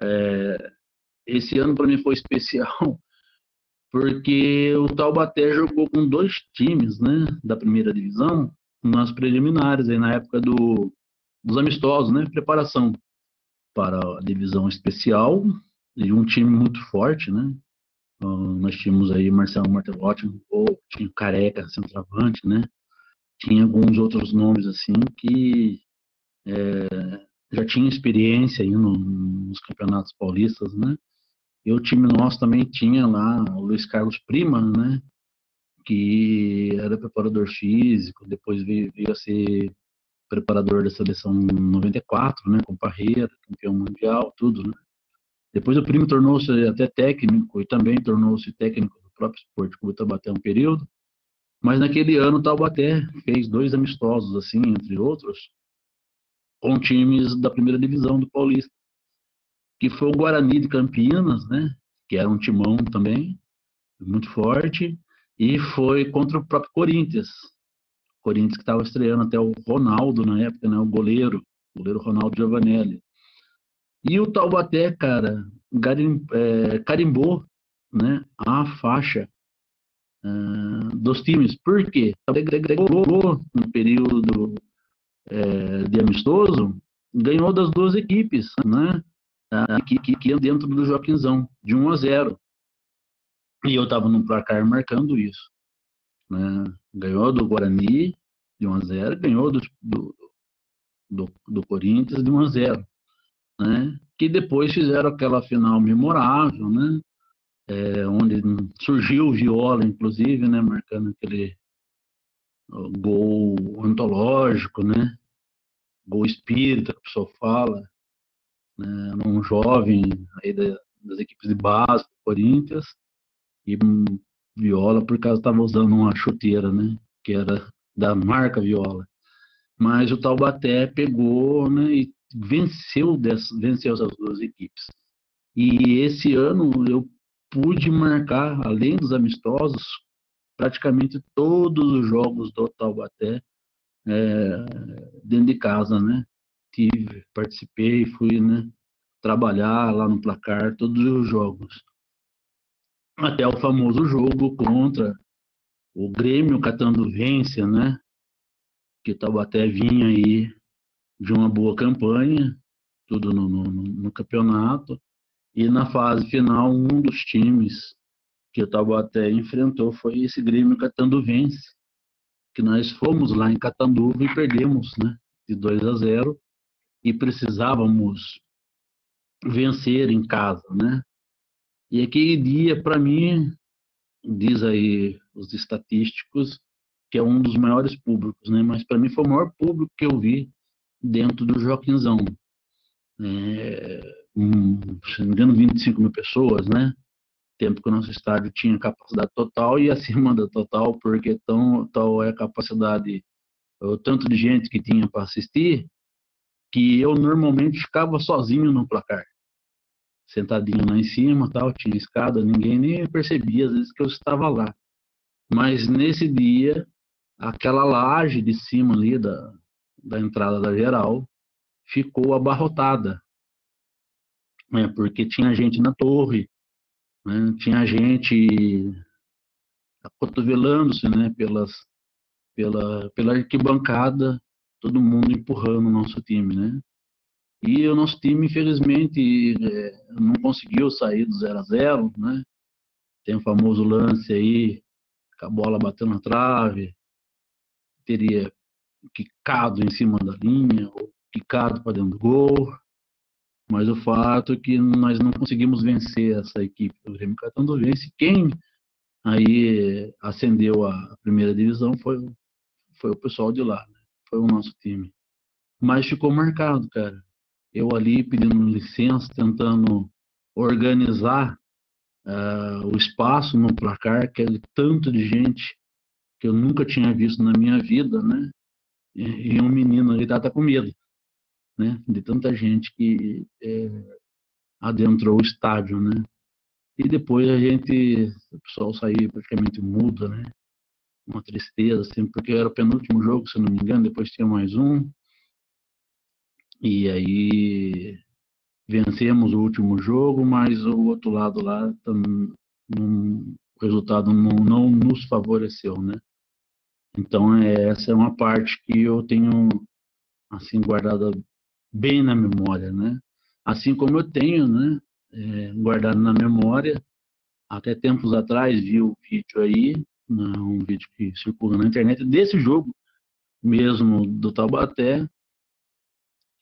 é, esse ano para mim foi especial, [laughs] porque o Taubaté jogou com dois times, né, da primeira divisão, nas preliminares, aí na época do, dos amistosos, né, preparação para a divisão especial e um time muito forte, né, uh, nós tínhamos aí Marcelo Martelotti no tinha Careca, centroavante, né, tinha alguns outros nomes assim que é, já tinha experiência aí no, nos campeonatos paulistas, né, e o time nosso também tinha lá o Luiz Carlos Prima, né, que era preparador físico, depois veio, veio a ser preparador da seleção 94, né, com Parreira, campeão mundial, tudo, né. Depois o primo tornou-se até técnico e também tornou-se técnico do próprio esporte Clube Taubaté um período. Mas naquele ano o Taubaté fez dois amistosos, assim, entre outros, com times da primeira divisão do Paulista, que foi o Guarani de Campinas, né, que era um timão também, muito forte, e foi contra o próprio Corinthians. Corinthians que estava estreando até o Ronaldo na época, né? O goleiro, o goleiro Ronaldo Giovanelli. E o Taubaté, cara, garim, é, carimbou né, a faixa uh, dos times. Por quê? Agregou no período é, de amistoso, ganhou das duas equipes, né? Que, que, que dentro do Joaquinzão, de 1 a 0. E eu estava no placar marcando isso. Né? Ganhou do Guarani de 1 a 0 ganhou do, do, do, do Corinthians de 1 a 0 né? Que depois fizeram aquela final memorável, né? É, onde surgiu o Viola, inclusive, né? Marcando aquele gol antológico, né? Gol espírita, que o pessoal fala, né? Um jovem aí da, das equipes de base do Corinthians, e Viola por causa estava usando uma chuteira, né? Que era da marca Viola. Mas o Taubaté pegou, né? E venceu, venceu essas duas equipes. E esse ano eu pude marcar, além dos amistosos, praticamente todos os jogos do Taubaté é, dentro de casa, né? Tive, participei, fui, né? Trabalhar lá no placar, todos os jogos até o famoso jogo contra o Grêmio Catanduvense, né? Que Taubaté vinha aí de uma boa campanha, tudo no, no, no campeonato, e na fase final um dos times que o Taubaté enfrentou foi esse Grêmio Catanduvense, que nós fomos lá em Catanduva e perdemos, né? De 2 a 0 e precisávamos vencer em casa, né? E aquele dia, para mim, diz aí os estatísticos, que é um dos maiores públicos, né? Mas para mim foi o maior público que eu vi dentro do Joaquinzão. É, um, se não me engano, 25 mil pessoas, né? Tempo que o nosso estádio tinha capacidade total e [laughs] acima da total, porque tão, tal é a capacidade, o tanto de gente que tinha para assistir, que eu normalmente ficava sozinho no placar sentadinho lá em cima, tal, tinha escada, ninguém nem percebia às vezes que eu estava lá. Mas nesse dia, aquela laje de cima ali da, da entrada da geral ficou abarrotada. né, porque tinha gente na torre, né, tinha gente acotovelando-se né, pelas, pela, pela arquibancada, todo mundo empurrando o nosso time. Né? E o nosso time, infelizmente, é, não conseguiu sair do 0 a 0 né? Tem o famoso lance aí, com a bola batendo na trave, teria quicado em cima da linha, ou quicado para dentro do gol. Mas o fato é que nós não conseguimos vencer essa equipe do Grêmio Catanduvense. Quem aí acendeu a primeira divisão foi, foi o pessoal de lá, né? foi o nosso time. Mas ficou marcado, cara eu ali pedindo licença, tentando organizar uh, o espaço no placar, aquele tanto de gente que eu nunca tinha visto na minha vida, né? E, e um menino ali estava com medo, né? De tanta gente que é, adentrou o estádio, né? E depois a gente, o pessoal saiu praticamente mudo, né? Uma tristeza, assim, porque era o penúltimo jogo, se não me engano, depois tinha mais um. E aí vencemos o último jogo, mas o outro lado lá o resultado não, não nos favoreceu, né? Então é, essa é uma parte que eu tenho assim guardada bem na memória, né? Assim como eu tenho, né? É, guardado na memória. Até tempos atrás vi o vídeo aí, um vídeo que circula na internet desse jogo mesmo do Taubaté,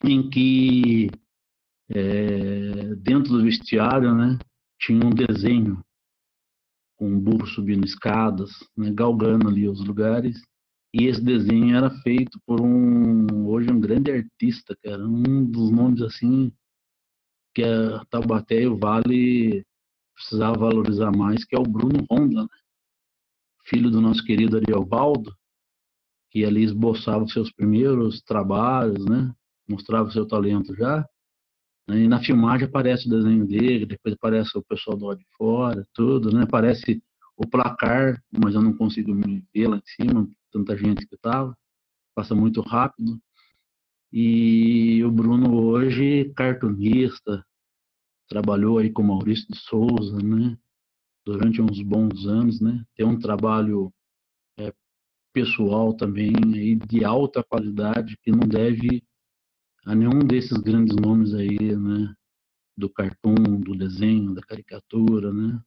em que é, dentro do vestiário né, tinha um desenho com um burro subindo escadas, né, galgando ali os lugares. E esse desenho era feito por um, hoje um grande artista, era um dos nomes assim, que a Taubaté e o Vale precisava valorizar mais, que é o Bruno Honda, né? filho do nosso querido Ariovaldo, que ali esboçava seus primeiros trabalhos, né? Mostrava o seu talento já. Né? E na filmagem aparece o desenho dele, depois aparece o pessoal do lado de fora, tudo, né? Aparece o placar, mas eu não consigo me ver lá em cima, tanta gente que estava. Passa muito rápido. E o Bruno hoje, cartunista, trabalhou aí com Maurício de Souza, né? Durante uns bons anos, né? Tem um trabalho é, pessoal também aí de alta qualidade que não deve a nenhum desses grandes nomes aí, né? Do cartoon, do desenho, da caricatura, né?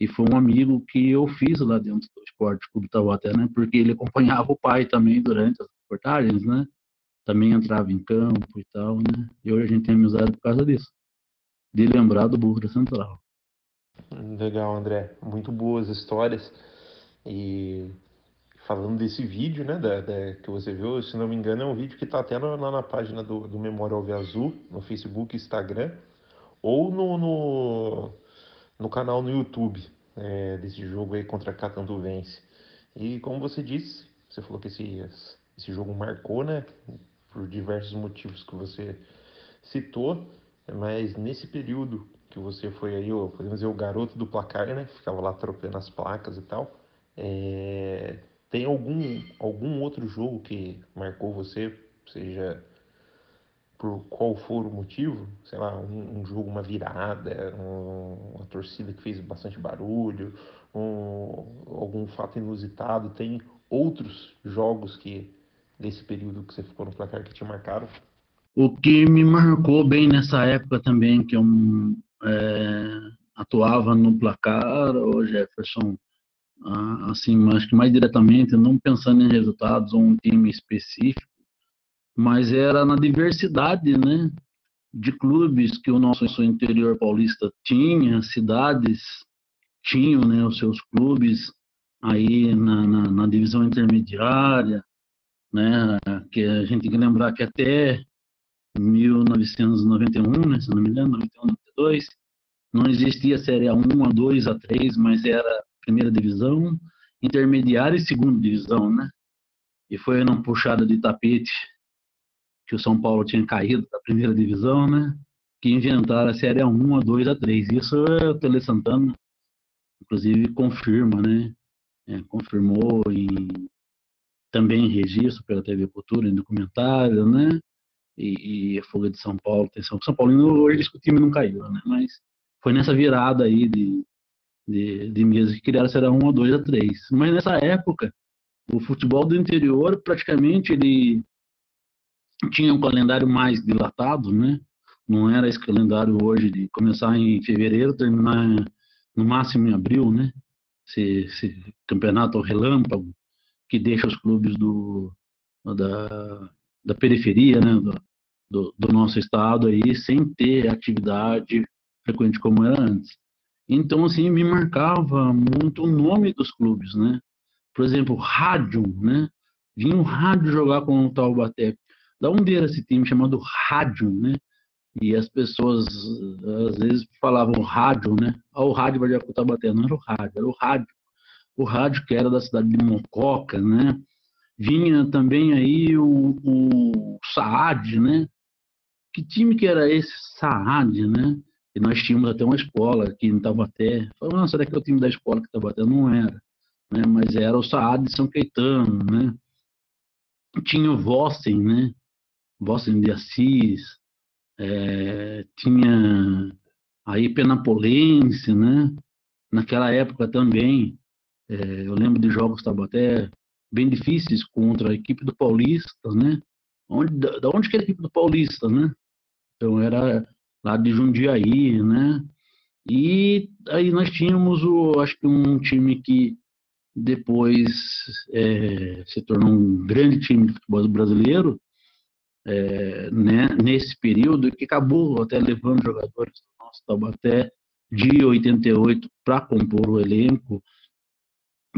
E foi um amigo que eu fiz lá dentro do Esporte Clube Taubaté, né? Porque ele acompanhava o pai também durante as reportagens, né? Também entrava em campo e tal, né? E hoje a gente tem amizade por causa disso. De lembrar do Burro da Central. Legal, André. Muito boas histórias. E falando desse vídeo, né, da, da, que você viu, se não me engano, é um vídeo que está até lá na, na, página do, do Memória Azul, no Facebook, Instagram, ou no, no, no canal no YouTube é, desse jogo aí contra Catanduvense. E como você disse, você falou que esse, esse jogo marcou, né, por diversos motivos que você citou, mas nesse período que você foi aí, podemos dizer, o garoto do placar, né, ficava lá trocando as placas e tal, é, tem algum, algum outro jogo que marcou você, seja por qual for o motivo, sei lá, um, um jogo, uma virada, um, uma torcida que fez bastante barulho, um, algum fato inusitado, tem outros jogos que desse período que você ficou no placar que te marcaram? O que me marcou bem nessa época também, que eu é, atuava no placar, o Jefferson, assim, acho que mais diretamente, não pensando em resultados ou um time específico, mas era na diversidade, né, de clubes que o nosso interior paulista tinha, cidades tinham, né, os seus clubes aí na, na, na divisão intermediária, né, que a gente tem que lembrar que até 1991, né, se não me engano, 91, 92, não existia Série A1, A2, A3, mas era primeira divisão, intermediária e segunda divisão, né? E foi uma puxada de tapete que o São Paulo tinha caído da primeira divisão, né? Que inventaram a série A1, A2, A3. Isso é o Tele Santana, inclusive, confirma, né? É, confirmou em, também em registro pela TV Cultura, em documentário, né? e, e a Folha de São Paulo. Atenção, São Paulino hoje o time não caiu, né? Mas foi nessa virada aí de, de, de que criaram será um a dois a três. Mas nessa época, o futebol do interior praticamente ele tinha um calendário mais dilatado, né? Não era esse calendário hoje de começar em fevereiro, terminar no máximo em abril, né? Esse, esse campeonato relâmpago que deixa os clubes do, da, da periferia, né? Do, do, do nosso estado aí sem ter atividade frequente como era antes. Então, assim, me marcava muito o nome dos clubes, né? Por exemplo, rádio, né? Vinha o rádio jogar com o Taubaté. Da onde era esse time chamado rádio, né? E as pessoas, às vezes, falavam rádio, né? Ah, o rádio vai jogar com o Taubaté. Não era o rádio, era o rádio. O rádio que era da cidade de Mococa, né? Vinha também aí o, o Saad, né? Que time que era esse Saad, né? E nós tínhamos até uma escola aqui em Taubaté. Falei, não, será que é o time da escola que Taubaté? Não era. Né? Mas era o Saad de São Caetano, né? Tinha o Vossen, né? Vossen de Assis. É, tinha aí Penapolense, né? Naquela época também, é, eu lembro de jogos Taubaté bem difíceis contra a equipe do Paulista, né? Onde, da, onde que era a equipe do Paulista, né? Então era lá de Jundiaí, né? E aí nós tínhamos, o, acho que um time que depois é, se tornou um grande time de futebol brasileiro, é, né, nesse período, que acabou até levando jogadores do nosso Taubaté de 88 para compor o elenco,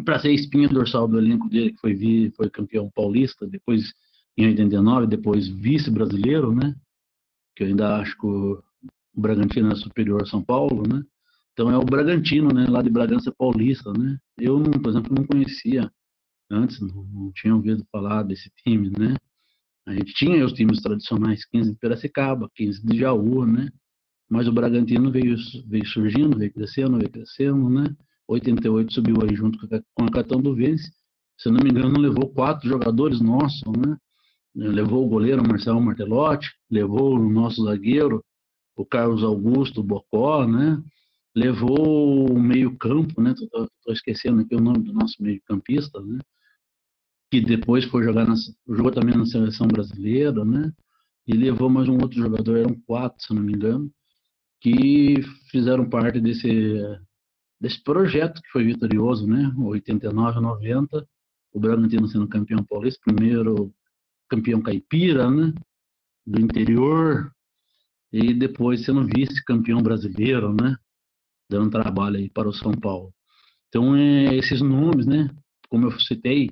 para ser espinha dorsal do elenco dele, que foi, foi campeão paulista, depois em 89, depois vice-brasileiro, né? Que eu ainda acho que o Bragantino é superior a São Paulo, né? Então é o Bragantino, né? Lá de Bragança Paulista, né? Eu, não, por exemplo, não conhecia antes, não, não tinha ouvido falar desse time, né? A gente tinha os times tradicionais, 15 de Piracicaba, 15 de Jaú, né? Mas o Bragantino veio, veio surgindo, veio crescendo, veio crescendo, né? 88 subiu aí junto com a Catão do Vence. Se eu não me engano, levou quatro jogadores nossos, né? Levou o goleiro Marcelo Martelotti, levou o nosso zagueiro, o Carlos Augusto Bocó, né? Levou o meio-campo, né? Tô, esquecendo aqui o nome do nosso meio-campista, né? Que depois foi jogar na, jogou também na seleção brasileira, né? E levou mais um outro jogador, eram quatro, se não me engano, que fizeram parte desse desse projeto que foi vitorioso, né? 89, 90, o Bragantino sendo campeão paulista, primeiro campeão caipira, né? Do interior, e depois sendo vice-campeão brasileiro, né? Dando trabalho aí para o São Paulo. Então, é, esses nomes, né? Como eu citei,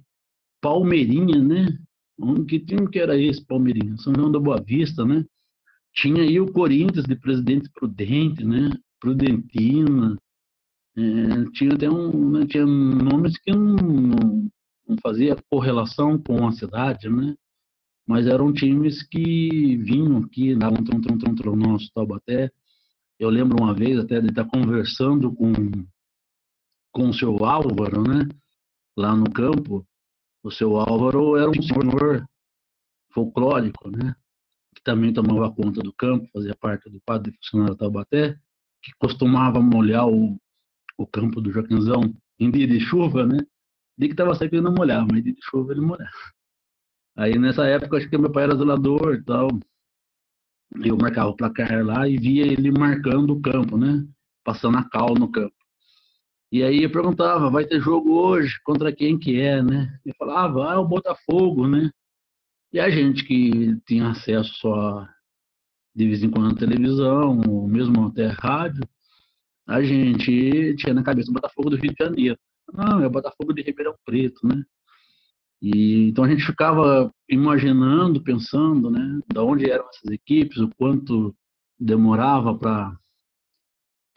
Palmeirinha, né? Que time que era esse, Palmeirinha? São João da Boa Vista, né? Tinha aí o Corinthians de Presidente Prudente, né? Prudentina, é, tinha até um, né, tinha nomes que não, não, fazia correlação com a cidade, né? Mas eram times que vinham aqui, davam trum, trum, trum, trum, nosso Taubaté. Eu lembro uma vez até de estar conversando com, com o seu Álvaro, né? Lá no campo. O seu Álvaro era um senhor folclórico, né? Que também tomava conta do campo, fazia parte do quadro de funcionário Taubaté, que costumava molhar o, o campo do Joaquinzão em dia de chuva, né? De que estava sempre não molhar, mas dia de chuva ele molhava. Aí nessa época, acho que meu pai era zelador e tal. Eu marcava o placar lá e via ele marcando o campo, né? Passando a cal no campo. E aí eu perguntava, vai ter jogo hoje? Contra quem que é, né? Ele falava, ah, é o Botafogo, né? E a gente que tinha acesso só de vez em quando à televisão, ou mesmo até rádio, a gente tinha na cabeça o Botafogo do Rio de Janeiro. Não, é o Botafogo de Ribeirão Preto, né? E, então a gente ficava imaginando, pensando, né, de onde eram essas equipes, o quanto demorava para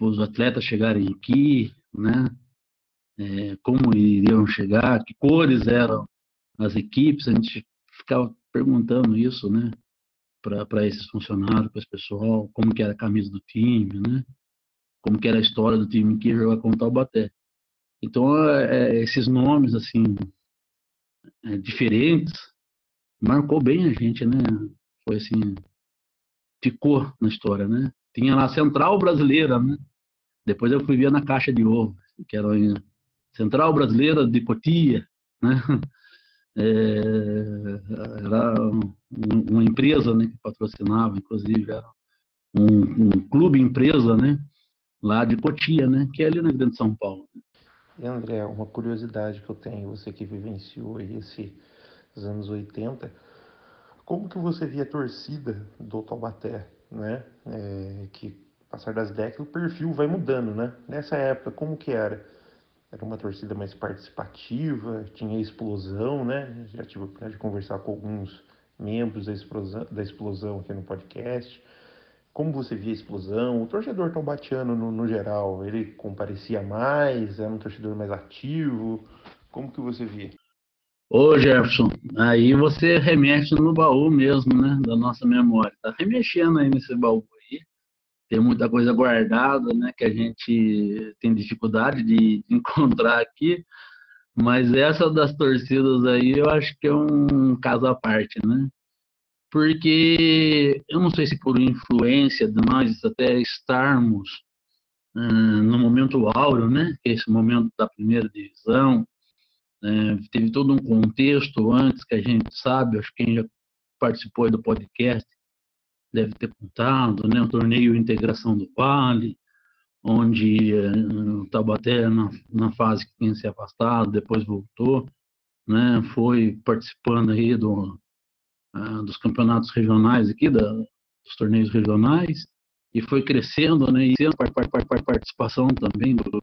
os atletas chegarem aqui, né, é, como iriam chegar, que cores eram as equipes, a gente ficava perguntando isso, né, para esses funcionários, para esse pessoal, como que era a camisa do time, né, como que era a história do time que ia jogar contra o Taubaté. Então, é, é, esses nomes, assim, é, diferentes, marcou bem a gente, né? foi assim, ficou na história, né? Tinha lá a Central Brasileira, né? Depois eu fui ver na Caixa de Ovo, que era a Central Brasileira de Cotia, né? [laughs] É, era uma empresa né, que patrocinava, inclusive, era um, um, clube empresa, né? Lá de Cotia, né? Que é ali na Grande São Paulo. E André, uma curiosidade que eu tenho, você que vivenciou esses anos 80, como que você via a torcida do Taubaté, né? É, que passar das décadas o perfil vai mudando, né? Nessa época, como que era? Era uma torcida mais participativa, tinha explosão, né? Já tive a oportunidade de conversar com alguns membros da explosão, da explosão aqui no podcast. Como você via a explosão? O torcedor taubatiano, no, no geral, ele comparecia mais? Era um torcedor mais ativo? Como que você via? Ô Jefferson, aí você remete no baú mesmo, né, da nossa memória. Tá remexendo aí nesse baú aí. Tem muita coisa guardada, né, que a gente tem dificuldade de [laughs] encontrar aqui. Mas essa das torcidas aí, eu acho que é um caso à parte, né? Porque eu não sei se por influência de nós até estarmos hum, no momento áureo, né? É esse momento da primeira divisão, né? Teve todo um contexto antes que a gente sabe, acho que quem já participou do podcast deve ter contado, né? o torneio Integração do Vale, onde uh, o Taubaté, na, na fase que tinha se afastado, depois voltou, né? foi participando aí do, uh, dos campeonatos regionais aqui, da, dos torneios regionais, e foi crescendo, né? e tendo participação também do,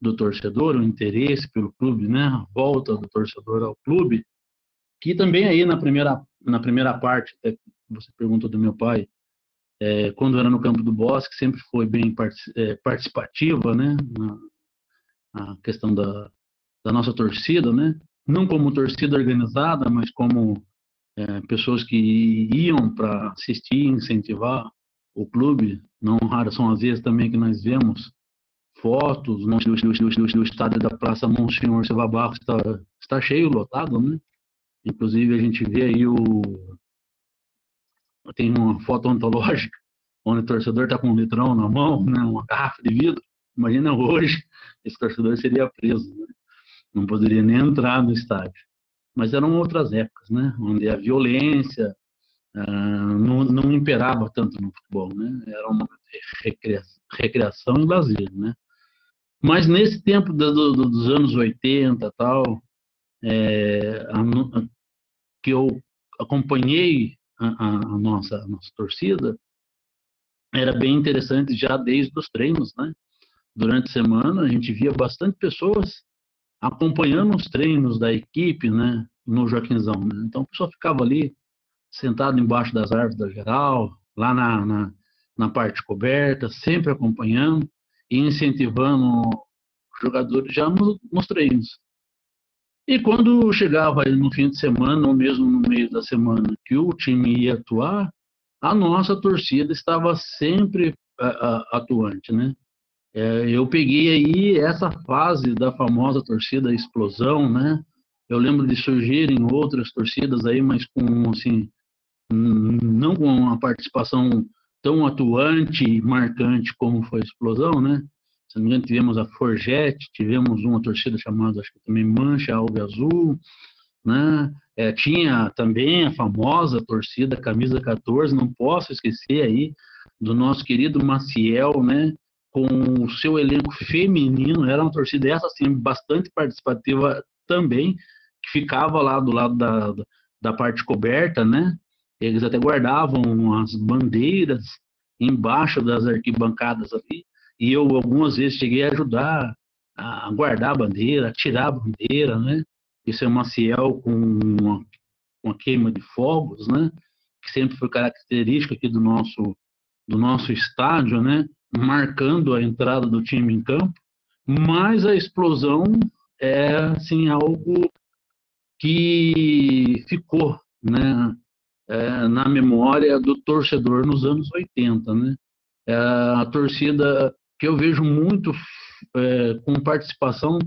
do torcedor, o interesse pelo clube, né? A volta do torcedor ao clube, que também aí na primeira na primeira parte, você perguntou do meu pai, é, quando era no campo do Bosque, sempre foi bem é, participativa, né? Na, questão da, da nossa torcida, né? Não como torcida organizada, mas como é, pessoas que iam para assistir, incentivar o clube. Não raras são as vezes também que nós vemos fotos no, no, no, estádio da Praça Monsenhor Silva Barros está, está cheio, lotado, né? Inclusive a gente vê aí o tem uma foto ontológica onde o torcedor está com um litrão na mão, né? Uma garrafa de vidro. Imagina hoje esse torcedor seria preso, né? não poderia nem entrar no estádio. Mas eram outras épocas, né? Onde a violência uh, não, não imperava tanto no futebol, né? Era uma recreação e lazer, né? Mas nesse tempo do, do, dos anos 80 tal, é, a, a, que eu acompanhei a, a, nossa, a nossa torcida, era bem interessante já desde os treinos, né? Durante a semana a gente via bastante pessoas acompanhando os treinos da equipe, né? No Joaquinzão, né? Então a pessoa ficava ali sentado embaixo das árvores da geral, lá na, na, na parte coberta, sempre acompanhando e incentivando os jogadores já nos, nos treinos. E quando chegava no fim de semana, ou mesmo no meio da semana, que o time ia atuar, a nossa torcida estava sempre atuante, né? É, eu peguei aí essa fase da famosa torcida explosão, né? Eu lembro de surgirem outras torcidas aí, mas com assim, não com uma participação tão atuante e marcante como foi a explosão, né? Se não me engano, tivemos a Forget, tivemos uma torcida chamada, acho que também Mancha Alve Azul, né? É, tinha também a famosa torcida Camisa 14, não posso esquecer aí do nosso querido Maciel, né? Com o seu elenco feminino, era uma torcida essa assim bastante participativa também, que ficava lá do lado da, da parte coberta, né? Eles até guardavam as bandeiras embaixo das arquibancadas ali. E eu algumas vezes cheguei a ajudar a guardar a bandeira, a tirar a bandeira, né? Isso é Maciel com uma, uma queima de fogos, né? Que sempre foi característica aqui do nosso do nosso estádio, né? Marcando a entrada do time em campo. Mas a explosão é assim algo que ficou, né? é, na memória do torcedor nos anos 80, né? É a torcida que eu vejo muito é, com participação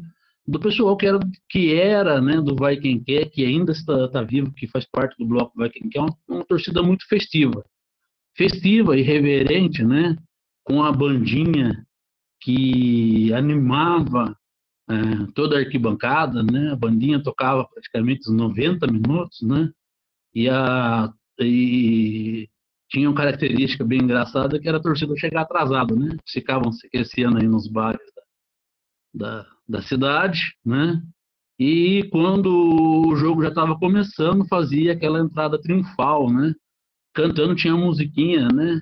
do pessoal que era, que era né, do Vai Quem Quer, que ainda está, está vivo, que faz parte do bloco Vai Quem Quer, uma, uma torcida muito festiva. Festiva, irreverente, né? Com a bandinha que animava é, toda a arquibancada, né? A bandinha tocava praticamente os 90 minutos, né? E, a, e tinha uma característica bem engraçada que era a torcida chegar atrasada, né? Ficavam se aí nos bares da, da, da cidade, né? E quando o jogo já estava começando, fazia aquela entrada triunfal, né? Cantando tinha musiquinha, né?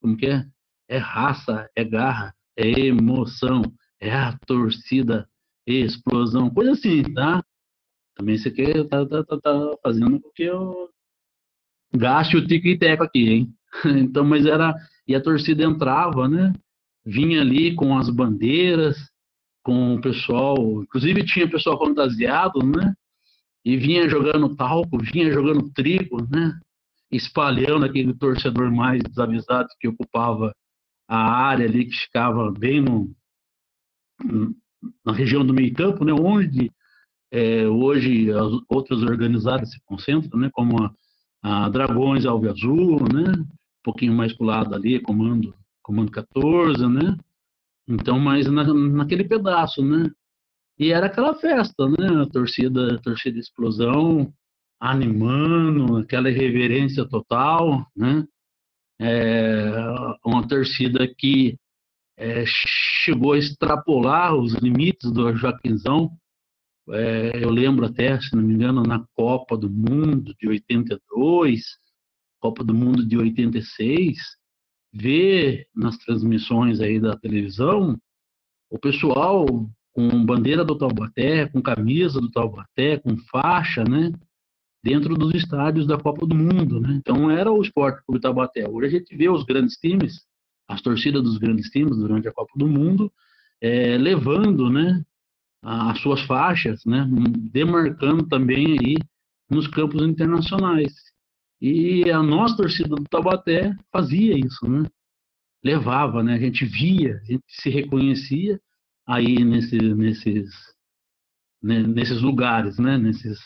Como que é? É raça, é garra, é emoção, é a torcida, explosão, coisa assim, tá? Também você quer tá, tá, tá, tá fazendo porque eu gaste o tico e teco aqui, hein? [laughs] Então, mas era. E a torcida entrava, né? Vinha ali com as bandeiras, com o pessoal. Inclusive tinha pessoal fantasiado, né? E vinha jogando talco, vinha jogando trigo, né? Espalhando aquele torcedor mais desavisado que ocupava a área ali, que ficava bem no, na região do meio-campo, né? Onde é, hoje as outras organizadas se concentram, né? Como a a Dragões Alve Azul, né? Um pouquinho mais pro lado ali, comando, comando 14, né? Então, mas na, naquele pedaço, né? E era aquela festa, né? A torcida, a torcida explosão, animando, aquela irreverência total, né? É, uma torcida que é, chegou a extrapolar os limites do Joaquinzão, é, eu lembro até, se não me engano, na Copa do Mundo de 82, Copa do Mundo de 86, ver nas transmissões aí da televisão o pessoal com bandeira do Taubaté, com camisa do Taubaté, com faixa, né? Dentro dos estádios da Copa do Mundo, né? Então era o Esporte Clube Taubaté. Hoje a gente vê os grandes times, as torcidas dos grandes times durante a Copa do Mundo, é, levando, né? as suas faixas, né, demarcando também aí nos campos internacionais. E a nossa torcida do Taubaté fazia isso, né? Levava, né? A gente via, a gente se reconhecia aí nesse, nesses, né, nesses lugares, né? Nesses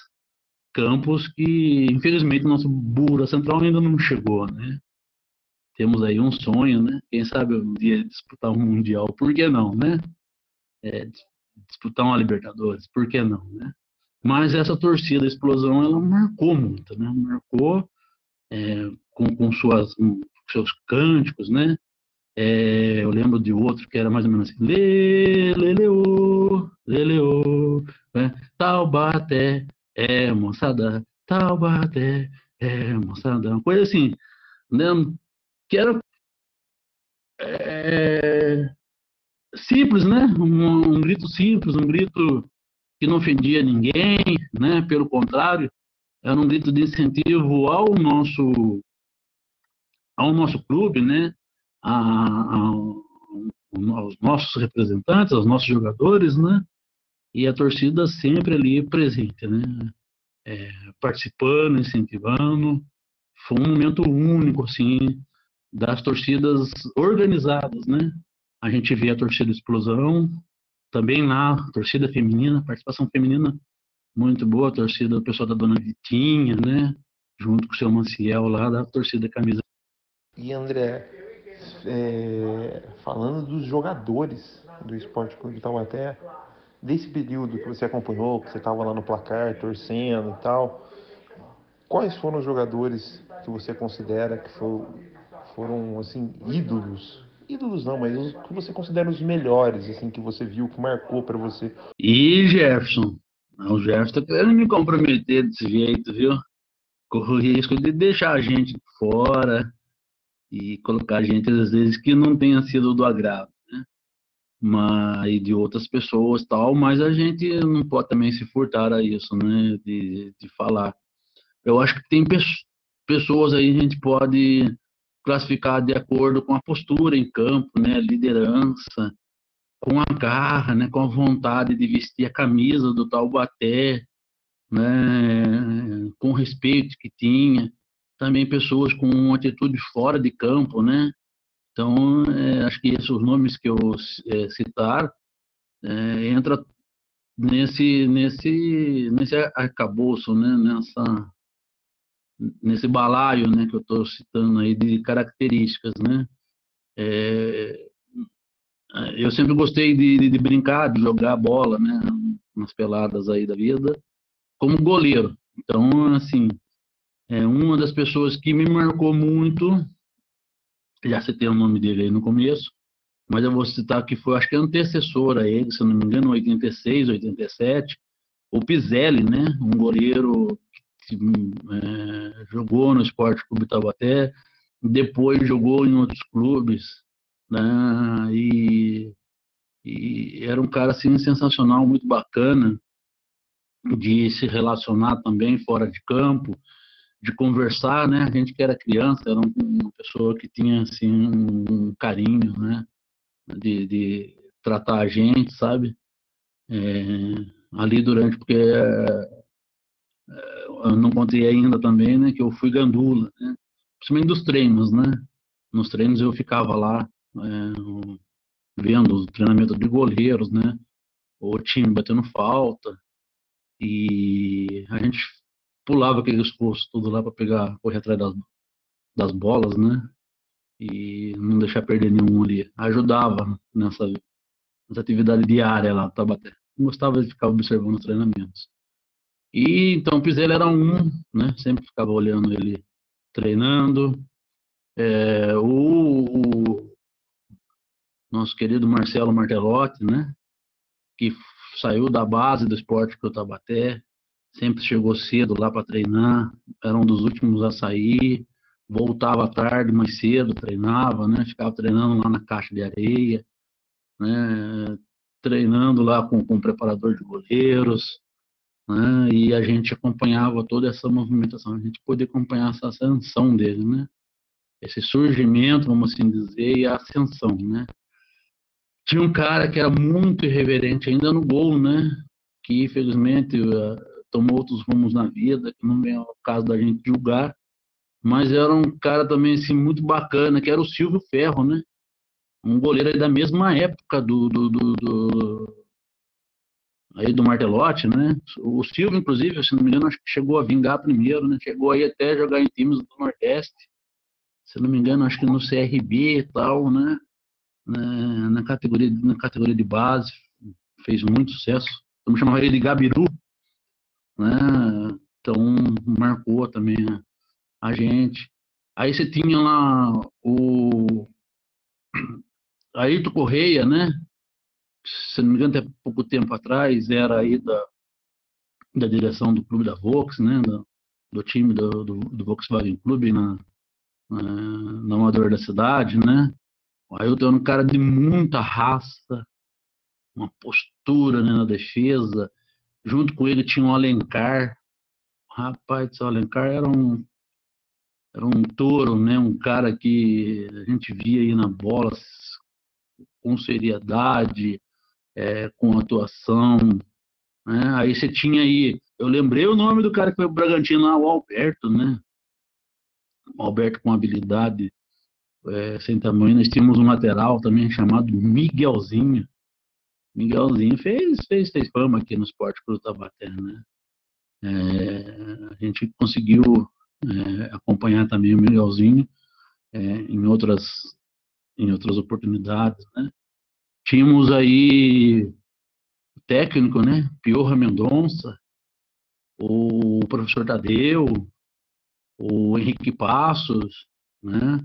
campos que, infelizmente, nosso Bura Central ainda não chegou, né? Temos aí um sonho, né? Quem sabe um dia disputar um Mundial, por que não, né? É, disputar uma Libertadores, por que não, né? Mas essa torcida, a explosão, ela marcou muito, né? Marcou é, com, com suas, com seus cânticos, né? É, eu lembro de outro que era mais ou menos assim, lê, leô, né? Taubaté, é moçada, Taubaté, é moçada, uma coisa assim, né? Que era é, simples, né? Um, um, grito simples, um grito que não ofendia ninguém, né? Pelo contrário, era um grito de incentivo ao nosso ao nosso clube, né? A, a, aos nossos representantes, aos nossos jogadores, né? E a torcida sempre ali presente, né? É, participando, incentivando. Foi um momento único, assim, das torcidas organizadas, né? a gente vê a torcida Explosão, também lá, torcida feminina, participação feminina muito boa, a torcida do pessoal da Dona Vitinha, né? Junto com o seu Manciel lá, da torcida Camisa. E André, é, falando dos jogadores do Esporte Clube Taubaté, desse período que você acompanhou, que você estava lá no placar, torcendo e tal, quais foram os jogadores que você considera que foram, foram assim, ídolos ídolos não, mas os que você considera os melhores, assim, que você viu, que marcou para você? E Jefferson. O Jefferson tá querendo me comprometer desse jeito, viu? Corro o risco de deixar a gente fora e colocar a gente, às vezes, que não tenha sido do agrado? Mas, e de outras pessoas tal, mas a gente não pode também se furtar a isso, né? De, de falar. Eu acho que tem pessoas aí, a gente pode classificar de acordo com a postura em campo, né, liderança, com a garra, né, com a vontade de vestir a camisa do Taubaté, né, com o respeito que tinha. Também pessoas com uma atitude fora de campo, né? Então, é, acho que esses nomes que eu é, citar é, entra nesse nesse nesse arcabouço, né, nessa nesse balaio, né, que eu estou citando aí de características, né? É, eu sempre gostei de, de, brincar, de jogar bola, né, nas peladas aí da vida, como goleiro. Então, assim, é uma das pessoas que me marcou muito, já citei o nome dele aí no começo, mas eu vou citar que foi, acho que antecessora a ele, se não me engano, 86, 87, o Pizelli, né, um goleiro que é, jogou no Esporte Clube Taubaté, depois jogou em outros clubes, né, e, e era um cara, assim, sensacional, muito bacana, de se relacionar também fora de campo, de conversar, né? A gente que era criança era uma pessoa que tinha assim um carinho, né? De, de tratar a gente, sabe? É, ali durante porque é, eu não contei ainda também, né? Que eu fui gandula, né? Principalmente dos treinos, né? Nos treinos eu ficava lá é, vendo o treinamento de goleiros, né? O time batendo falta e a gente pulava aqueles cursos tudo lá para pegar, correr atrás das, das bolas, né? E não deixar perder nenhum ali. Ajudava nessa, nessa atividade diária lá, Tabaté. Gostava de ficar observando os treinamentos. E então o Pizelli era um, né? Sempre ficava olhando ele treinando. É, o, o, nosso querido Marcelo Martelotti, né? Que saiu da base do esporte que eu Tabaté, sempre chegou cedo lá para treinar, era um dos últimos a sair, voltava tarde, mais cedo, treinava, né? Ficava treinando lá na caixa de areia, né? Treinando lá com, com o preparador de goleiros, né? E a gente acompanhava toda essa movimentação, a gente podia acompanhar essa ascensão dele, né? Esse surgimento, vamos assim dizer, e a ascensão, né? Tinha um cara que era muito irreverente ainda no gol, né? Que infelizmente tomou outros rumos na vida, que não é o caso da gente julgar, mas era um cara também assim, muito bacana, que era o Silvio Ferro, né? Um goleiro da mesma época do, do, do, do aí do Martelotti, né? O Silvio, inclusive, se não me engano, acho que chegou a vingar primeiro, né? Chegou aí até jogar em times do Nordeste, se não me engano, acho que no CRB e tal, né? Na, na categoria, na categoria de base, fez muito sucesso. Vamos chamar ele de Gabiru, né? Então marcou também a gente. Aí você tinha lá o [clears throat] Ayrton Correia, né? Se não me engano, até pouco tempo atrás, era aí da, da direção do clube da Vox, né? Do, do time do, do, do, Volkswagen Clube na, na, na Amador da cidade, né? O Ailton era um cara de muita raça, uma postura né, na defesa, Junto com ele tinha um Alencar. Rapaz, o Alencar era um, era um touro, né? Um cara que a gente via aí na bola com seriedade, é, com atuação. Né? Aí você tinha aí, eu lembrei o nome do cara que foi o Bragantino lá, o Alberto, né? O Alberto com habilidade é, sem tamanho. Nós tínhamos um lateral também chamado Miguelzinho. Miguelzinho fez, fez, fez fama aqui no Esporte Cruz Tabaté, né? É, a gente conseguiu é, acompanhar também o Miguelzinho é, em outras em outras oportunidades, né? Tínhamos aí o técnico, né? Piorra Mendonça, o professor Tadeu, o Henrique Passos, né?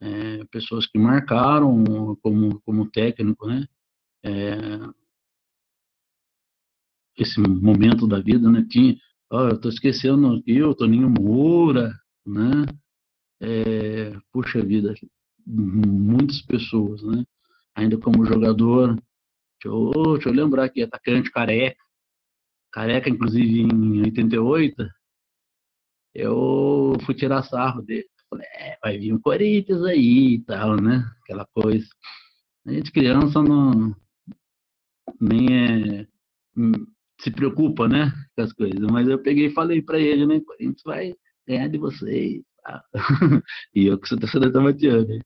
É, pessoas que marcaram como, como técnico, né? É, esse momento da vida, né? Tinha, ó, eu tô esquecendo aqui o Toninho Moura, né? É, puxa vida, muitas pessoas, né? Ainda como jogador, deixa eu, deixa eu lembrar aqui, atacante careca, careca, inclusive em 88, eu fui tirar sarro dele. Falei, é, vai vir um Corinthians aí e tal, né? Aquela coisa. A gente criança não, nem é, hum, se preocupa, né, com as coisas. Mas eu peguei e falei para ele, né, Corinthians vai ganhar de vocês. [laughs] E eu que sou torcedor tabateando.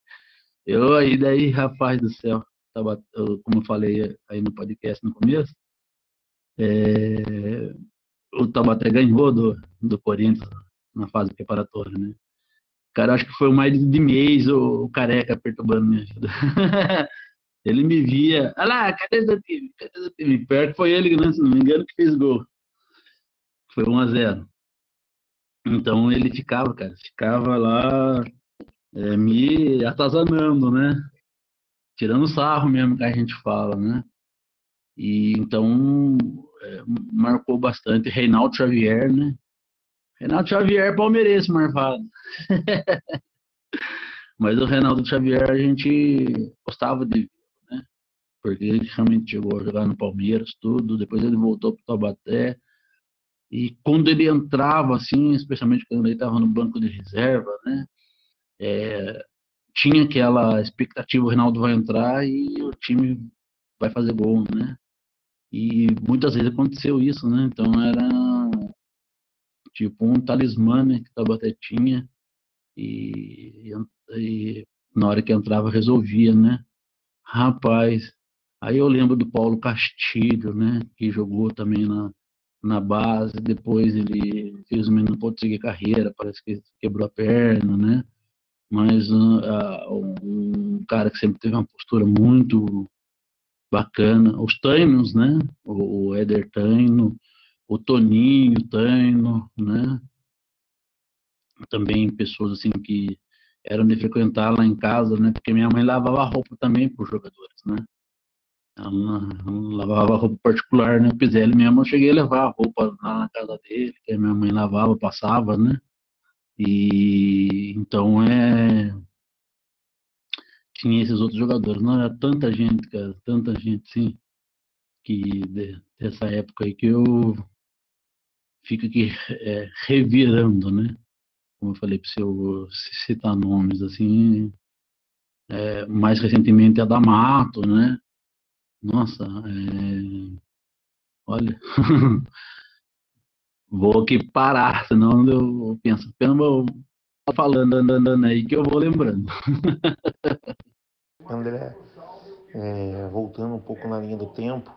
Eu aí, daí, rapaz do céu, tava, eu, como eu falei aí no podcast no começo, é, o Taubaté ganhou do, do Corinthians na fase preparatória, né? Cara, acho que foi mais de mês o, o careca perturbando minha vida. [laughs] ele me via, olha lá, cadê o time? Cadê time? Perto foi ele, né, se não me engano, que fez gol. Foi 1 a 0 Então ele ficava, cara, ficava lá é, me atazanando, né? Tirando sarro mesmo que a gente fala, né? E então é, marcou bastante. Reinaldo Xavier, né? Reinaldo Xavier palmeirense, marvado. [laughs] Mas o Reinaldo Xavier a gente gostava de? Porque ele realmente chegou a jogar no Palmeiras, tudo. Depois ele voltou para o Taubaté. E quando ele entrava, assim, especialmente quando ele estava no banco de reserva, né? É, tinha aquela expectativa, o Reinaldo vai entrar e o time vai fazer gol, né? E muitas vezes aconteceu isso, né? Então era tipo um talismã né, que o Taubaté tinha e, e, na hora que entrava resolvia, né? Rapaz, aí eu lembro do Paulo Castilho, né? Que jogou também na, na base, depois ele fez uma não pode seguir carreira, parece que quebrou a perna, né? Mas uh, um cara que sempre teve uma postura muito bacana. Os Tainos, né? O, o Éder Taino, o Toninho Taino, né? Também pessoas assim que eram de frequentar lá em casa, né? Porque minha mãe lavava roupa também para os jogadores, né? Ela, lavava roupa particular, né? O Pizelli mesmo, eu cheguei a levar a roupa lá na casa dele, que minha mãe lavava, passava, né? E então é tinha esses outros jogadores. Não era tanta gente, cara, tanta gente, sim, que de, dessa época aí que eu fico aqui é, revirando, né? Como eu falei para eu citar nomes, assim, é, mais recentemente a D'Amato, né? Nossa, é, olha, [laughs] vou aqui parar, senão eu penso, pena vou falando, andando aí que eu vou lembrando. [laughs] André, é, voltando um pouco na linha do tempo,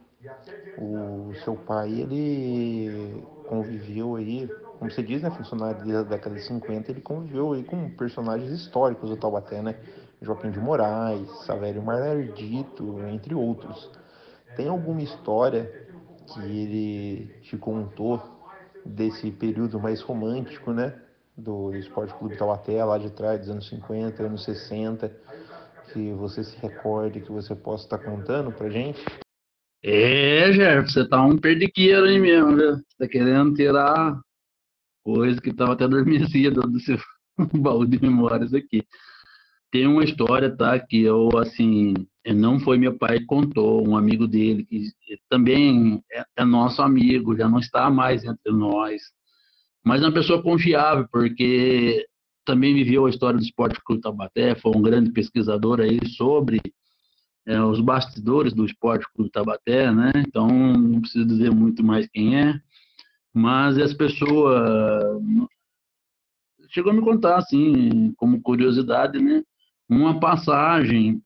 o seu pai, ele conviveu aí, como você diz, né, funcionário da década de 50, ele conviveu aí com personagens históricos do Taubaté, né? Joaquim de Moraes, Savério Marardito, entre outros. Tem alguma história que ele te contou desse período mais romântico, né? Do Esporte Clube Taubaté, lá de trás, dos anos 50, anos 60, que você se recorde, que você possa estar contando pra gente? É, Jeff, você tá um perdiqueiro aí mesmo, viu? Você tá querendo tirar coisa que tava até adormecida do seu [laughs] baú de memórias aqui. Tem uma história, tá? Que eu, assim, não foi meu pai que contou, um amigo dele, que também é, é nosso amigo, já não está mais entre nós. Mas é uma pessoa confiável, porque também viveu a história do Esporte Clube Tabaté, foi um grande pesquisador aí sobre é, os bastidores do Esporte Clube Tabaté, né? Então não preciso dizer muito mais quem é, mas as pessoas chegou a me contar assim, como curiosidade, né? Uma passagem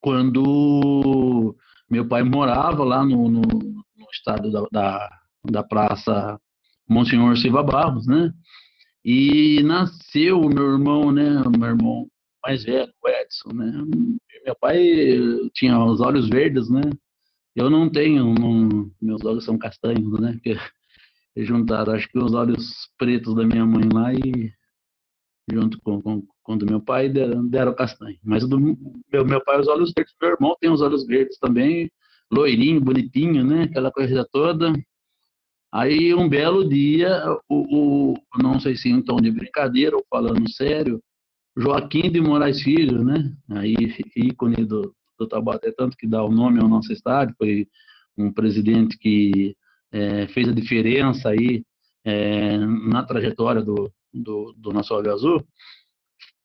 quando meu pai morava lá no, no, no estado da, da, da Praça Monsenhor Silva Barros, né? E nasceu o meu irmão, né? Meu irmão mais velho, o Edson, né? Meu pai tinha os olhos verdes, né? Eu não tenho, não, meus olhos são castanhos, né? Porque [laughs] juntaram, acho que os olhos pretos da minha mãe lá e junto com, com, com do meu pai deram, deram castanho. Mas do meu, meu pai, os olhos verdes, meu irmão tem os olhos verdes também, loirinho, bonitinho, né? Aquela coisa toda. Aí, um belo dia, o, o, não sei se em tom de brincadeira ou falando sério, Joaquim de Moraes Filho, né? Aí, ícone do, do Taubaté, tanto que dá o nome ao nosso estádio, foi um presidente que é, fez a diferença aí é, na trajetória do, do, do nosso Ave Azul,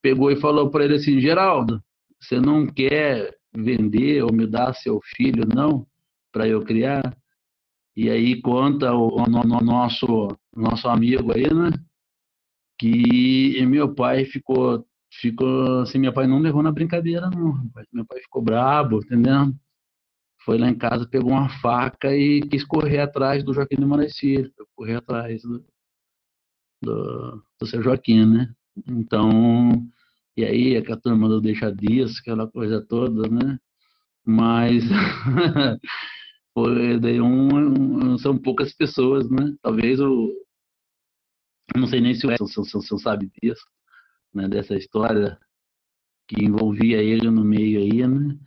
pegou e falou para ele assim, Geraldo, você não quer vender ou me dar seu filho, não, para eu criar? E aí conta o, nosso nosso amigo aí, né? Que meu pai ficou ficou assim, meu pai não levou na brincadeira não, meu pai ficou brabo, entendeu? foi lá em casa, pegou uma faca e quis correr atrás do Joaquim de Moraes Filho, correr atrás do, do, do seu Joaquim, né? Então, e aí a turma do Deixa Dias, aquela coisa toda, né? Mas [laughs] foi daí um, um, são poucas pessoas, né? Talvez o não sei nem se o Edson se, se, sabe disso, né? Dessa história que envolvia ele no meio aí, né?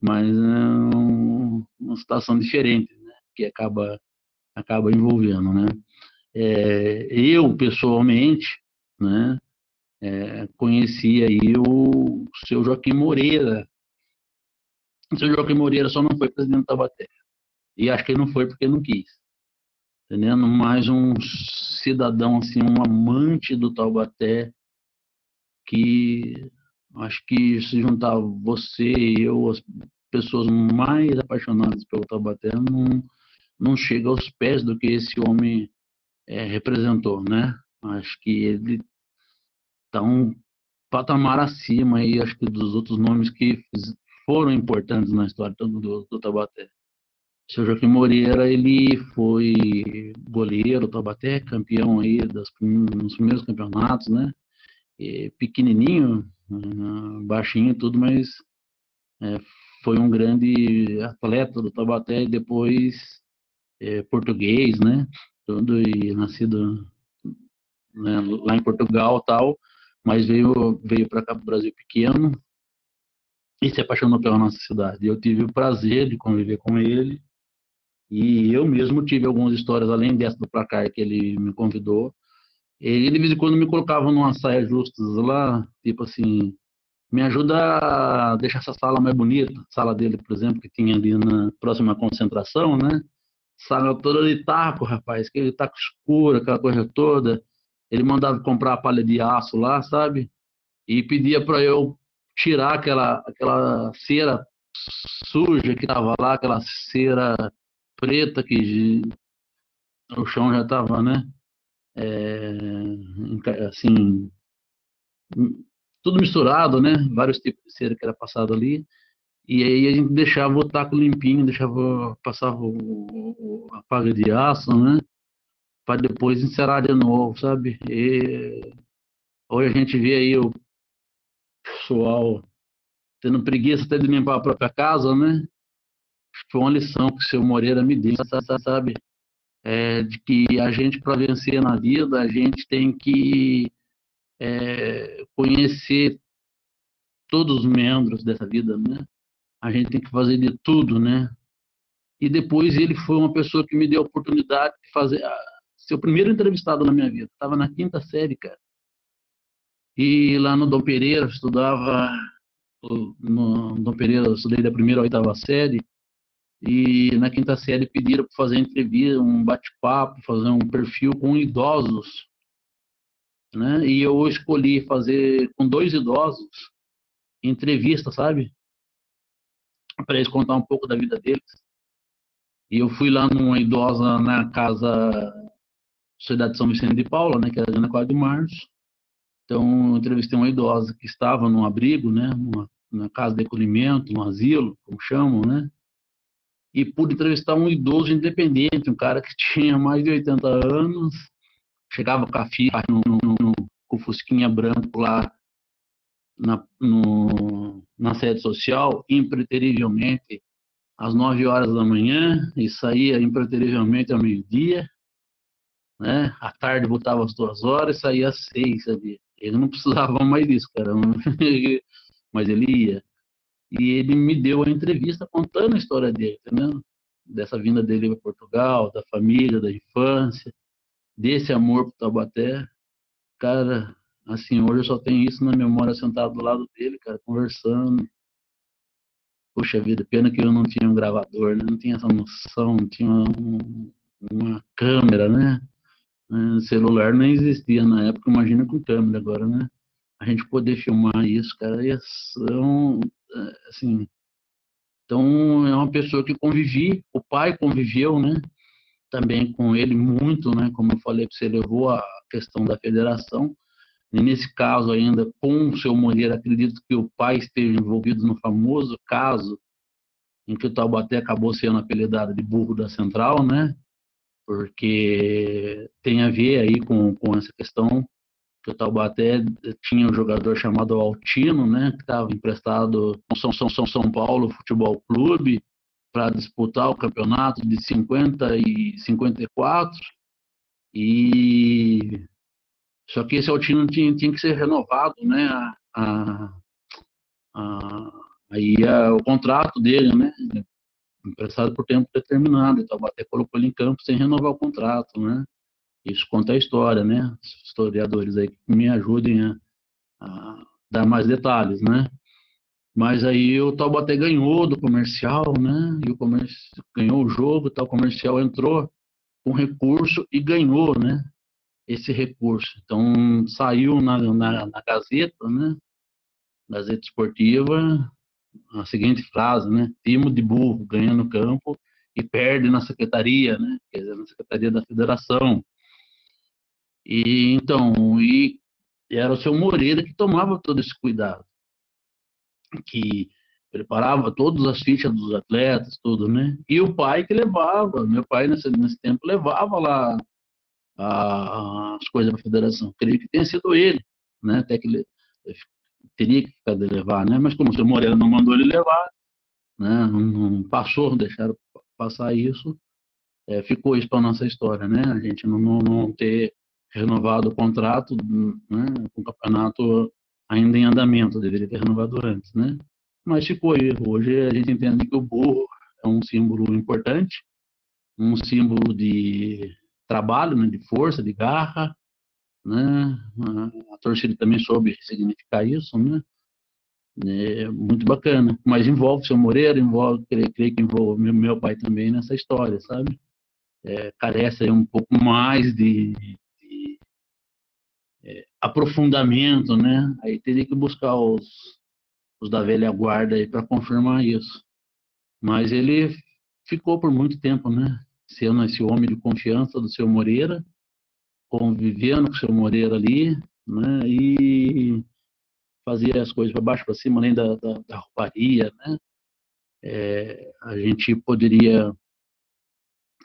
Mas é um, uma situação diferente, né? Que acaba acaba envolvendo, né? É, eu pessoalmente, né? É, conheci aí o seu Joaquim Moreira. O seu Joaquim Moreira só não foi presidente da Taubaté. E acho que ele não foi porque não quis. Entendendo? Mais um cidadão, assim, um amante do Taubaté, que acho que se juntar você e eu, as pessoas mais apaixonadas pelo Taubaté, não, não chega aos pés do que esse homem é, representou, né? Acho que ele está um patamar acima aí, acho que dos outros nomes que foram importantes na história do, do, Tabaté. O seu Joaquim Moreira, ele foi goleiro, Tabaté, campeão aí das, nos primeiros campeonatos, né? E pequenininho, baixinho tudo, mas é, foi um grande atleta do Tabaté e depois é, português, né? Tudo e nascido né, lá em Portugal tal mas veio veio para cá para o Brasil pequeno e se apaixonou pela nossa cidade. Eu tive o prazer de conviver com ele e eu mesmo tive algumas histórias além dessa do placar que ele me convidou. Ele de vez em quando me colocava numa saia justas lá, tipo assim, me ajuda a deixar essa sala mais bonita. A sala dele, por exemplo, que tinha ali na próxima concentração, né? Sala toda de taco, rapaz, aquele taco escuro, aquela coisa toda ele mandava comprar a palha de aço lá, sabe? E pedia para eu tirar aquela, aquela cera suja que tava lá, aquela cera preta que o chão já tava, né? É, assim, tudo misturado, né? Vários tipos de cera que era passado ali. E aí a gente deixava o taco limpinho, deixava, passava o, o, a palha de aço, né? Para depois encerar de novo, sabe? E hoje a gente vê aí o pessoal tendo preguiça até de limpar a própria casa, né? Foi uma lição que o seu Moreira me deu, sabe? É, de que a gente, para vencer na vida, a gente tem que é, conhecer todos os membros dessa vida, né? A gente tem que fazer de tudo, né? E depois ele foi uma pessoa que me deu a oportunidade de fazer seu primeiro entrevistado na minha vida. Estava na quinta série, cara. E lá no Dom Pereira, estudava no Dom Pereira, eu estudei da primeira à oitava série. E na quinta série pediram para fazer entrevista, um bate-papo, fazer um perfil com idosos. Né? E eu escolhi fazer com dois idosos entrevista, sabe? Para eles contar um pouco da vida deles. E eu fui lá numa idosa na casa Sociedade de São Vicente de Paula, né, que era na 4 de março. Então, eu entrevistei uma idosa que estava num abrigo, né, numa, casa de acolhimento, no asilo, como chamam, né, e pude entrevistar um idoso independente, um cara que [laughs] tinha mais de 80 anos, chegava com a filha no, no, no, com fusquinha branco lá na, no, na sede social, impreterivelmente às 9 horas da manhã e saía impreterivelmente ao meio-dia né? À tarde voltava às duas horas, saía às seis, sabia? Ele não [laughs] precisava mais disso, cara. [laughs] Mas ele ia. E ele me deu a entrevista contando a história dele, entendeu? Dessa vinda dele para Portugal, da família, da infância, desse amor por Taubaté. Cara, assim, hoje eu só tenho isso na memória sentado do lado dele, cara, conversando. Poxa vida, pena que eu não tinha um gravador, né? não tinha essa noção, não tinha um, uma câmera, né? Né? Celular não existia na época, imagina com câmera agora, né? A gente poder filmar isso, cara, ia são, é, assim, então é uma pessoa que convivi, o pai conviveu, né? Também com ele muito, né? Como eu falei, você levou a questão da federação. E nesse caso ainda, com o seu Moreira, acredito que o pai esteja envolvido no famoso caso em que o Taubaté acabou sendo apelidado de burro da Central, né? Porque tem a ver aí com, com essa questão que o Taubaté tinha um jogador chamado Altino, né? Que estava emprestado ao São, São, São, São Paulo Futebol Clube para disputar o campeonato de 50 e 54 e só que esse Altino tinha, tinha que ser renovado, né? A, a, a, aí a, o contrato dele, né? Emprestado por tempo determinado. Então até colocou ele em campo sem renovar o contrato, né? Isso conta a história, né? Os historiadores aí me ajudem a, a dar mais detalhes, né? Mas aí o Taubaté ganhou do comercial, né? E o comercial ganhou o jogo, tal, o comercial entrou com recurso e ganhou, né? Esse recurso. Então saiu na, na, na Gazeta, né? Gazeta Esportiva, a seguinte frase, né? Timo de burro ganha no campo e perde na secretaria, né? Quer dizer, na secretaria da federação. E então, e era o seu Moreira que tomava todo esse cuidado, que preparava todas as fichas dos atletas, tudo, né? E o pai que levava, meu pai nesse, nesse tempo levava lá a, as coisas para a federação. Creio que tenha sido ele, né? Até que ele teria que levar, né? Mas como o seu Moreira não mandou ele levar, né? Não, não passou, deixaram passar isso, é, ficou isso para nossa história, né? A gente não, não, não ter renovado o contrato, né? Com o campeonato ainda em andamento, deveria ter renovado antes, né? mas ficou aí. Hoje a gente entende que o burro é um símbolo importante, um símbolo de trabalho, né, de força, de garra, né? A torcida também soube significar isso, né? É muito bacana. Mas envolve o seu Moreira, envolve, creio, creio que envolve meu, meu pai também nessa história, sabe? É, carece um pouco mais de, de é, aprofundamento, né? Aí teria que buscar os, os da velha guarda aí para confirmar isso. Mas ele ficou por muito tempo, né? Sendo esse homem de confiança do seu Moreira, convivendo com o seu Moreira ali, né? E fazia as coisas para baixo para cima, além da, da, da rouparia, né? É, a gente poderia,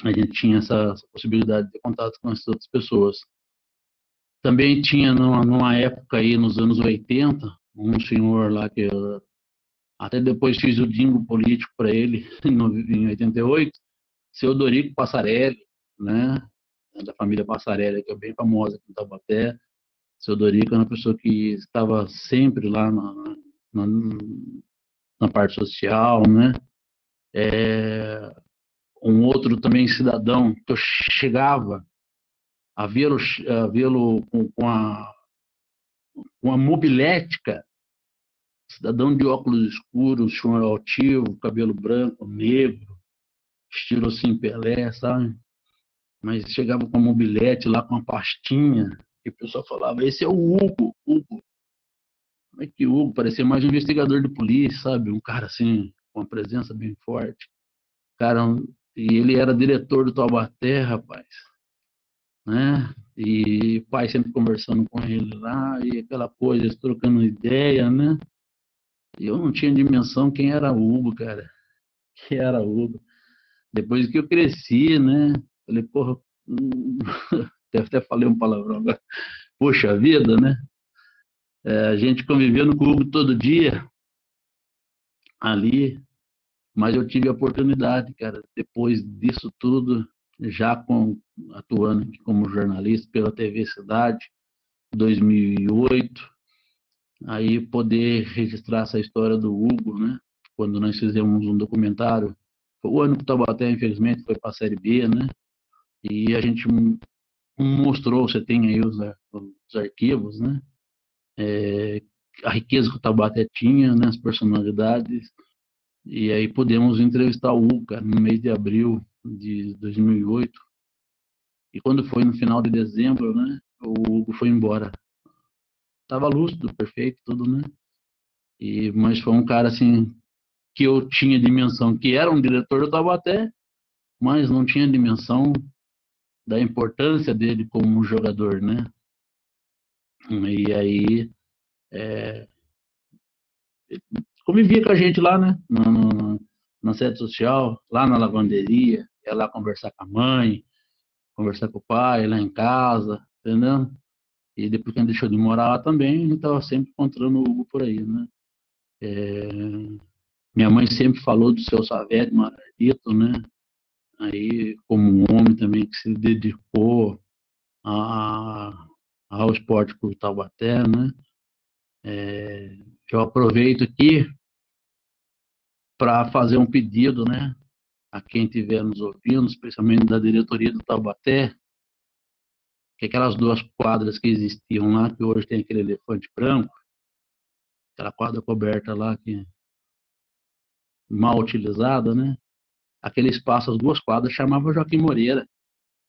a gente tinha essa, possibilidade de ter contato com essas outras pessoas. Também tinha numa, numa época aí nos anos 80, um senhor lá que eu, até depois fiz o dingo político para ele [laughs] em 88, seu Dorico Passarelli, né, da família Passarelli, que é bem famosa aqui em Taubaté. Seu Dorico é uma pessoa que estava sempre lá na, na, na parte social, né? É, um outro também cidadão que eu chegava a vê-lo vê com, com, a, com a mobilética cidadão de óculos escuros, chão altivo, cabelo branco, negro, estilo assim Pelé, sabe? Mas chegava com um mobilete lá com uma pastinha, e o pessoal falava, esse é o Hugo, Hugo. Como é que Hugo? Parecia mais um investigador de polícia, sabe? Um cara assim, com uma presença bem forte. Cara, e ele era diretor do Taubaté, rapaz. Né? E pai sempre conversando com ele lá, e aquela coisa, trocando ideia, né? E eu não tinha dimensão quem era Hugo, cara. [laughs] Que era Hugo. Depois que eu cresci, né? Falei, porra, [laughs] até, até falei um palavrão agora. Poxa vida, né? É, a gente convivendo com o Hugo todo dia, ali, mas eu tive a oportunidade, cara, depois disso tudo, já com, atuando como jornalista pela TV Cidade, 2008, aí poder registrar essa história do Hugo, né? Quando nós fizemos um documentário, o ano que o Taubaté, infelizmente, foi para a Série B, né? E a gente mostrou, você tem aí os, os arquivos, né? É, a riqueza que o Taubaté tinha, né? As personalidades. E aí pudemos entrevistar o cara, no mês de abril de 2008. E quando foi no final de dezembro, né? O Hugo foi embora tava lúcido, perfeito, tudo, né? E, mas foi um cara, assim, que eu tinha dimensão, que era um diretor do Taubaté, mas não tinha dimensão da importância dele como jogador, né? E aí, é, convivia com a gente lá, né? No, no, na sede social, lá na lavanderia, ia lá conversar com a mãe, conversar com o pai, lá em casa, entendeu? E depois que gente deixou de morar lá também, gente estava sempre encontrando o Hugo por aí, né? É... Minha mãe sempre falou do seu Saverio Margarito, né? Aí, como um homem também que se dedicou a, ao esporte por Taubaté, né? É, eu aproveito aqui para fazer um pedido, né, a quem estiver nos ouvindo, especialmente da diretoria do Taubaté, que aquelas duas quadras que existiam lá, que hoje tem aquele elefante branco, aquela quadra coberta lá que mal utilizada, né? Aquele espaço, as duas quadras, chamava Joaquim Moreira.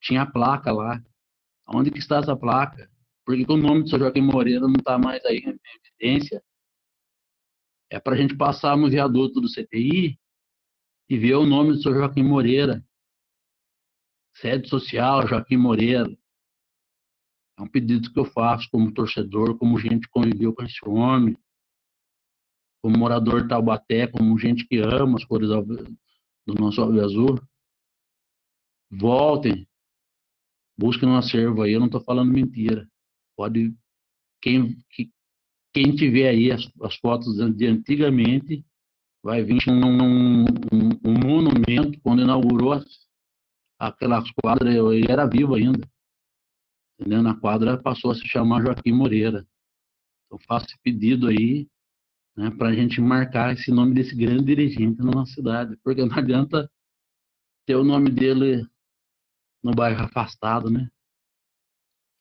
Tinha a placa lá. Onde que está essa placa? Porque o nome do seu Joaquim Moreira não está mais aí em evidência é para a gente passar no viaduto do CTI e ver o nome do senhor Joaquim Moreira. Sede social, Joaquim Moreira. É um pedido que eu faço como torcedor, como gente que conviveu com esse homem, como morador de Taubaté, como gente que ama as cores do nosso Alve Azul. Voltem, busquem um acervo aí, eu não estou falando mentira. Pode, quem, quem tiver aí as, as fotos de antigamente, vai vir um, um, um, um monumento quando inaugurou aquelas quadras, ele era vivo ainda. Entendeu? Na quadra passou a se chamar Joaquim Moreira. Então faço esse pedido aí né, para a gente marcar esse nome desse grande dirigente na nossa cidade, porque não adianta ter o nome dele no bairro afastado, né?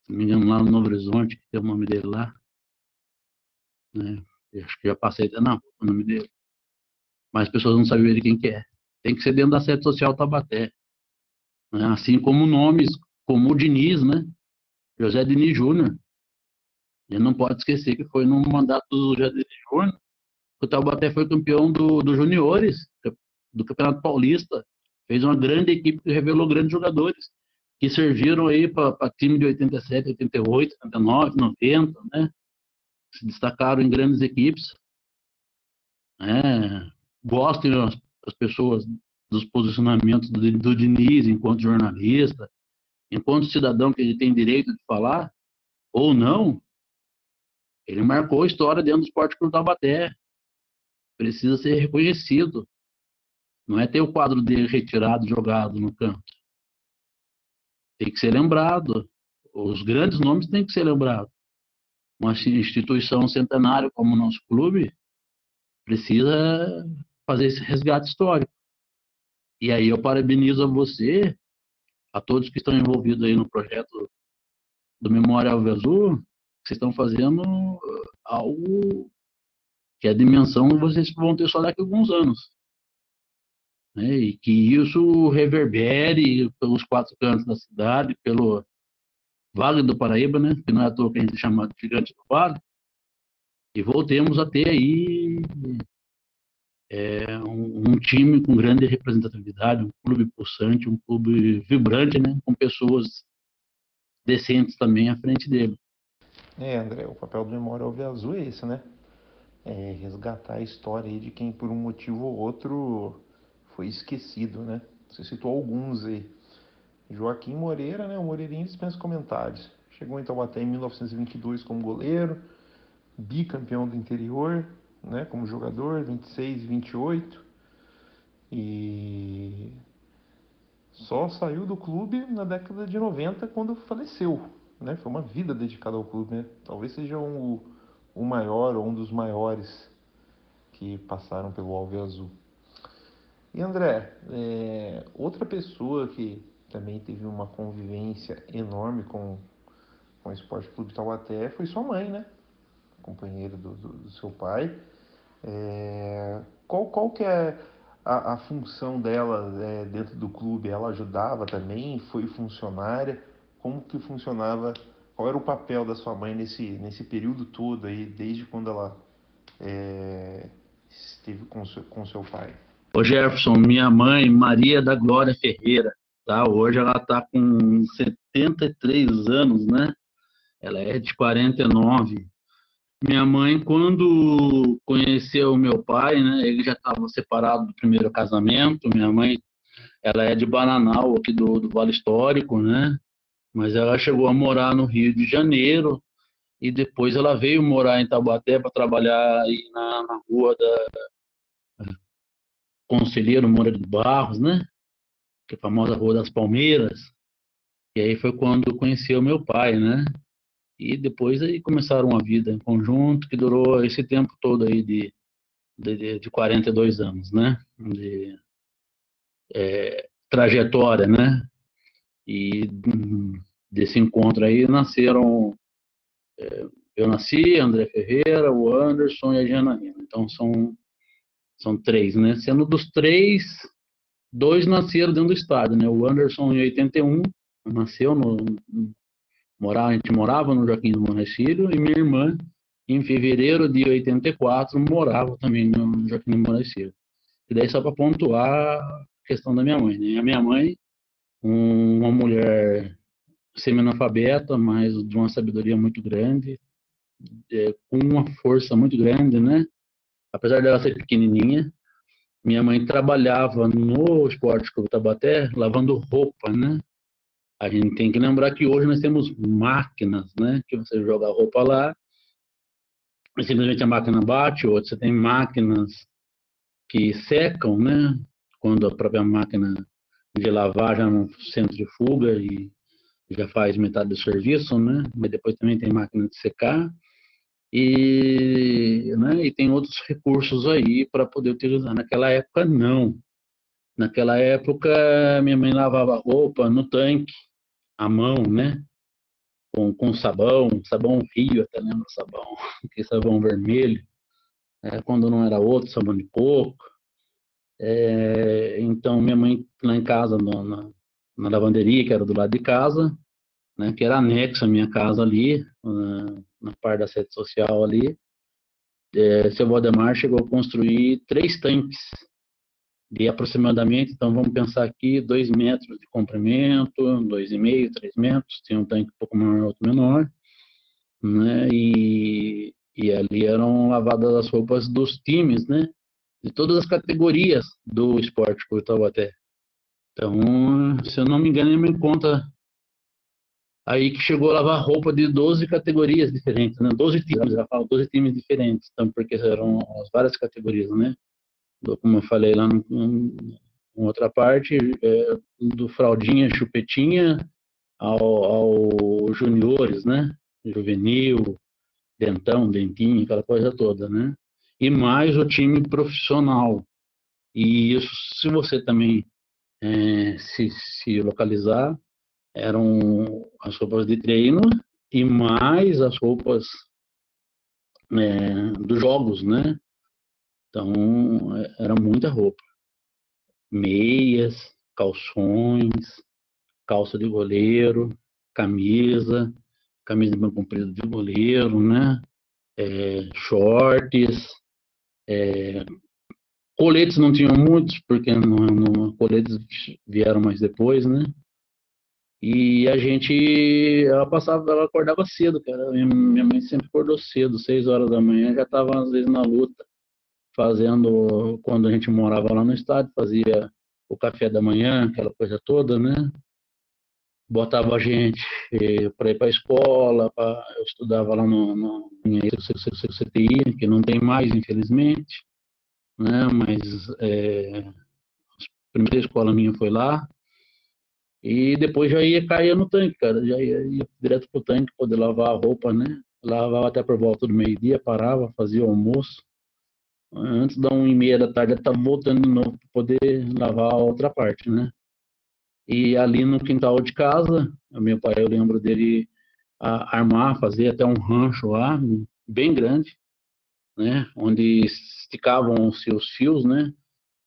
Se não me engano, lá no Novo Horizonte, que tem o nome dele lá né? Eu acho que já passei até não, o nome dele. Mas as pessoas não de quem que é. Tem que ser dentro da sede social Tabaté. Né? Assim como nomes como o Diniz, né? José Diniz Júnior. Ele não pode esquecer que foi no mandato do Diniz Júnior que o Taubaté foi campeão do, do juniores, do Campeonato Paulista. Fez uma grande equipe que revelou grandes jogadores que serviram aí para time de 87, 88, 89, 90, né? se destacaram em grandes equipes. É, gostem as, as, pessoas dos posicionamentos do, do Diniz enquanto jornalista, enquanto cidadão que ele tem direito de falar, ou não, ele marcou história dentro do esporte clube Taubaté. Precisa ser reconhecido. Não é ter o quadro dele retirado, jogado no canto. Tem que ser lembrado. Os grandes nomes têm que ser lembrados uma instituição centenária como o nosso clube precisa fazer esse resgate histórico. E aí eu parabenizo a você, a todos que estão envolvidos aí no projeto do Memória Alve Azul, vocês estão fazendo algo que é a dimensão que vocês vão ter só daqui a alguns anos. Né? E que isso reverbere pelos quatro cantos da cidade, pelo, Vale do Paraíba, né? Que não é à toa que a gente chama de gigante do vale. E voltemos a ter aí é, um, um, time com grande representatividade, um clube pulsante, um clube vibrante, né? Com pessoas decentes também à frente dele. É, André, o papel do Memória Alve Azul é esse, né? É resgatar a história aí de quem por um motivo ou outro foi esquecido, né? Você citou alguns aí. Joaquim Moreira, né, o Moreirinho dispensa comentários. Chegou em Taubaté em 1922 como goleiro, bicampeão do interior, né, como jogador, 26 e 28. E só saiu do clube na década de 90 quando faleceu. Né? Foi uma vida dedicada ao clube. Né? Talvez seja um, o maior ou um dos maiores que passaram pelo Alve Azul. E André, é, outra pessoa que também teve uma convivência enorme com, com o Esporte Clube Taubaté foi sua mãe, né? Companheiro do, do, do seu pai. É, qual, qual que é a, a função dela é, dentro do clube? Ela ajudava também? Foi funcionária? Como que funcionava? Qual era o papel da sua mãe nesse, nesse período todo aí, desde quando ela é, esteve com seu, com seu pai? Ô Jefferson, minha mãe, Maria da Glória Ferreira, Tá? Hoje ela está com 73 anos, né? Ela é de 49. Minha mãe, quando conheceu meu pai, né, ele já estava separado do primeiro casamento. Minha mãe, ela é de Bananal, aqui do, do Vale Histórico, né? Mas ela chegou a morar no Rio de Janeiro e depois ela veio morar em Taubaté para trabalhar na, na rua da Conselheiro Moura de Barros, né? Que é a famosa Rua das Palmeiras. E aí foi quando conheceu meu pai, né? E depois aí começaram uma vida em conjunto que durou esse tempo todo aí de, de, de 42 anos, né? De é, trajetória, né? E desse encontro aí nasceram é, eu nasci, André Ferreira, o Anderson e a Janaína. Então são são três, né? Sendo dos três, dois nasceram dentro do estado, né? O Anderson em 81 nasceu no, Morava, a gente morava no Joaquim do Monacílio e minha irmã, em fevereiro de 84, morava também no Joaquim do Monacílio. E daí só para pontuar a questão da minha mãe. Né? A minha mãe, uma mulher semi-analfabeta, mas de uma sabedoria muito grande, é, com uma força muito grande, né? Apesar dela ser pequenininha, minha mãe trabalhava no Esporte Clube Tabaté lavando roupa, né? A gente tem que lembrar que hoje nós temos máquinas, né? Que você joga a roupa lá, e simplesmente a máquina bate, ou você tem máquinas que secam, né? Quando a própria máquina de lavar já não centrifuga e já faz metade do serviço, né? Mas depois também tem máquina de secar e, né? E tem outros recursos aí para poder utilizar. Naquela época não. Naquela época minha mãe lavava roupa no tanque a mão, né? Com, com sabão, sabão rio, até lembro sabão, [laughs] que sabão vermelho, é, quando não era outro, sabão de coco. É, então, minha mãe lá em casa, no, na, na lavanderia, que era do lado de casa, né, que era anexo à minha casa ali, na, na parte da sede social ali, é, seu Valdemar chegou a construir três tanques de aproximadamente, então vamos pensar aqui, 2 metros de comprimento, 2,5, 3 metros, tem um tanque um pouco maior, outro menor, né? E, e ali eram lavadas as roupas dos times, né? De todas as categorias do esporte por Taubaté. Então, se eu não me engano, ele me conta aí que chegou a lavar roupa de 12 categorias diferentes, né? 12 times, já falo 12 times diferentes, então, porque eram as várias categorias, né? como eu falei lá em outra parte, é, do fraldinha, chupetinha ao, ao juniores, né? Juvenil, dentão, dentinho, aquela coisa toda, né? E mais o time profissional. E isso, se você também é, se, se localizar, eram as roupas de treino e mais as roupas é, dos jogos, né? Então, é, era muita roupa. Meias, calções, calça de goleiro, camisa, camisa de banho comprido de goleiro, né? É, shorts, é, coletes não tinham muitos, porque não, não, coletes vieram mais depois, né? E a gente, ela passava, ela acordava cedo, cara. Minha, minha mãe sempre acordou cedo, seis horas da manhã, já estava às vezes na luta fazendo, quando a gente morava lá no estádio, fazia o café da manhã, aquela coisa toda, né? Botava a gente eh, para ir para a escola, pra, eu estudava lá no, no CTI, que não tem mais, infelizmente, né? Mas é, a primeira escola minha foi lá, e depois já ia cair no tanque, cara. Já ia, ia direto pro tanque poder lavar a roupa, né? Lavava até por volta do meio-dia, parava, fazia o almoço antes da 1 e meia da tarde, estava voltando de novo para poder lavar a outra parte, né? E ali no quintal de casa, meu pai, eu lembro dele a, armar, fazer até um rancho lá, bem grande, né? Onde esticavam-se os fios, né?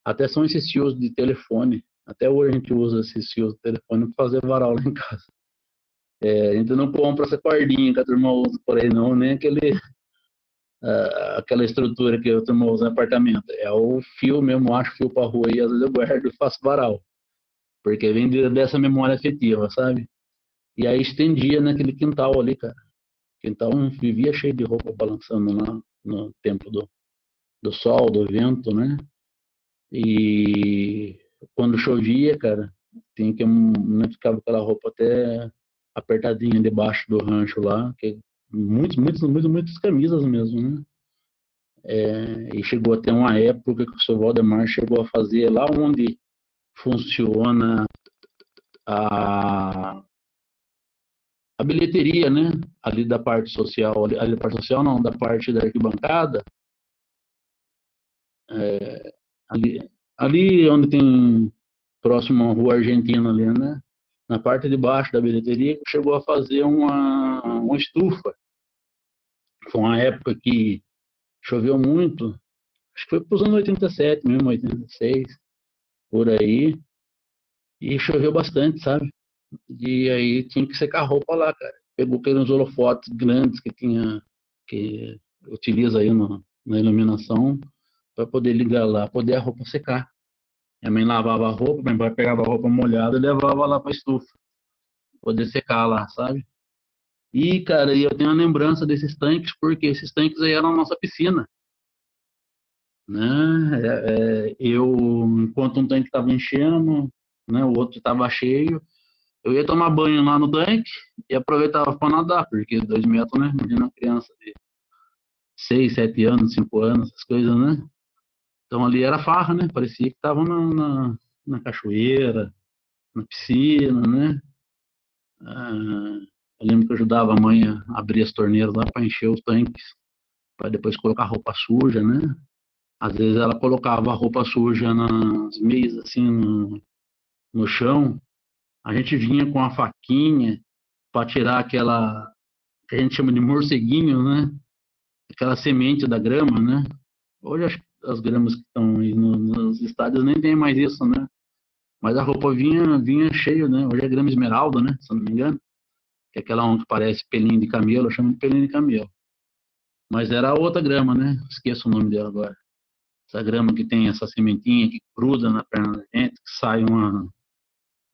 Até são esses fios de telefone. Até hoje a gente usa esses fios de telefone para fazer varal lá em casa. É, a gente não compra essa cordinha que a turma usa por aí, não, nem aquele uh, aquela estrutura que eu turma usa no apartamento. É o fio mesmo, acho fio para rua e às vezes eu guardo e faço varal. Porque vem dessa memória afetiva, sabe? E aí estendia naquele quintal ali, cara. Então vivia cheio de roupa balançando lá no tempo do, do sol, do vento, né? E quando chovia, cara, tinha que né, ficava aquela roupa até apertadinha debaixo do rancho lá, que muitos, muitos, muitas, muitas camisas mesmo, né? É, e chegou até uma época que o seu Valdemar chegou a fazer lá onde funciona a, a bilheteria, né? Ali da parte social, ali, ali da parte social não, da parte da arquibancada. É, ali, ali onde tem próximo à rua Argentina ali, né? Na parte de baixo da bilheteria, chegou a fazer uma, uma estufa. Foi uma época que choveu muito, acho que foi para os anos 87 mesmo, 86, por aí, e choveu bastante, sabe? E aí tinha que secar a roupa lá, cara. Pegou aqueles holofotes grandes que tinha, que utiliza aí no, na iluminação, para poder ligar lá, poder a roupa secar. Minha mãe lavava a roupa, minha mãe pegava a roupa molhada e levava lá para estufa, poder secar lá, sabe? E, cara, eu tenho a lembrança desses tanques, porque esses tanques aí eram a nossa piscina. Né? É, é, eu, enquanto um tanque estava enchendo, né, o outro estava cheio, eu ia tomar banho lá no tanque e aproveitava para nadar, porque dois metros, né? Imagina uma criança de seis, sete anos, cinco anos, essas coisas, né? Então ali era farra, né? Parecia que estavam na, na, na, cachoeira, na piscina, né? Ah, eu lembro que eu ajudava a mãe a abrir as torneiras lá para encher os tanques, para depois colocar roupa suja, né? Às vezes ela colocava a roupa suja nas meias, assim, no, no chão. A gente vinha com a faquinha para tirar aquela que a gente chama de morceguinho, né? Aquela semente da grama, né? Hoje as, as gramas que estão aí no, nos estádios nem tem mais isso, né? Mas a roupa vinha, vinha cheio, né? Hoje é grama esmeralda, né? Se eu não me engano que é aquela onde parece pelinho de camelo, eu chamo de pelinho de camelo. Mas era outra grama, né? Esqueço o nome dela agora. Essa grama que tem essa sementinha que cruza na perna da gente, que sai uma,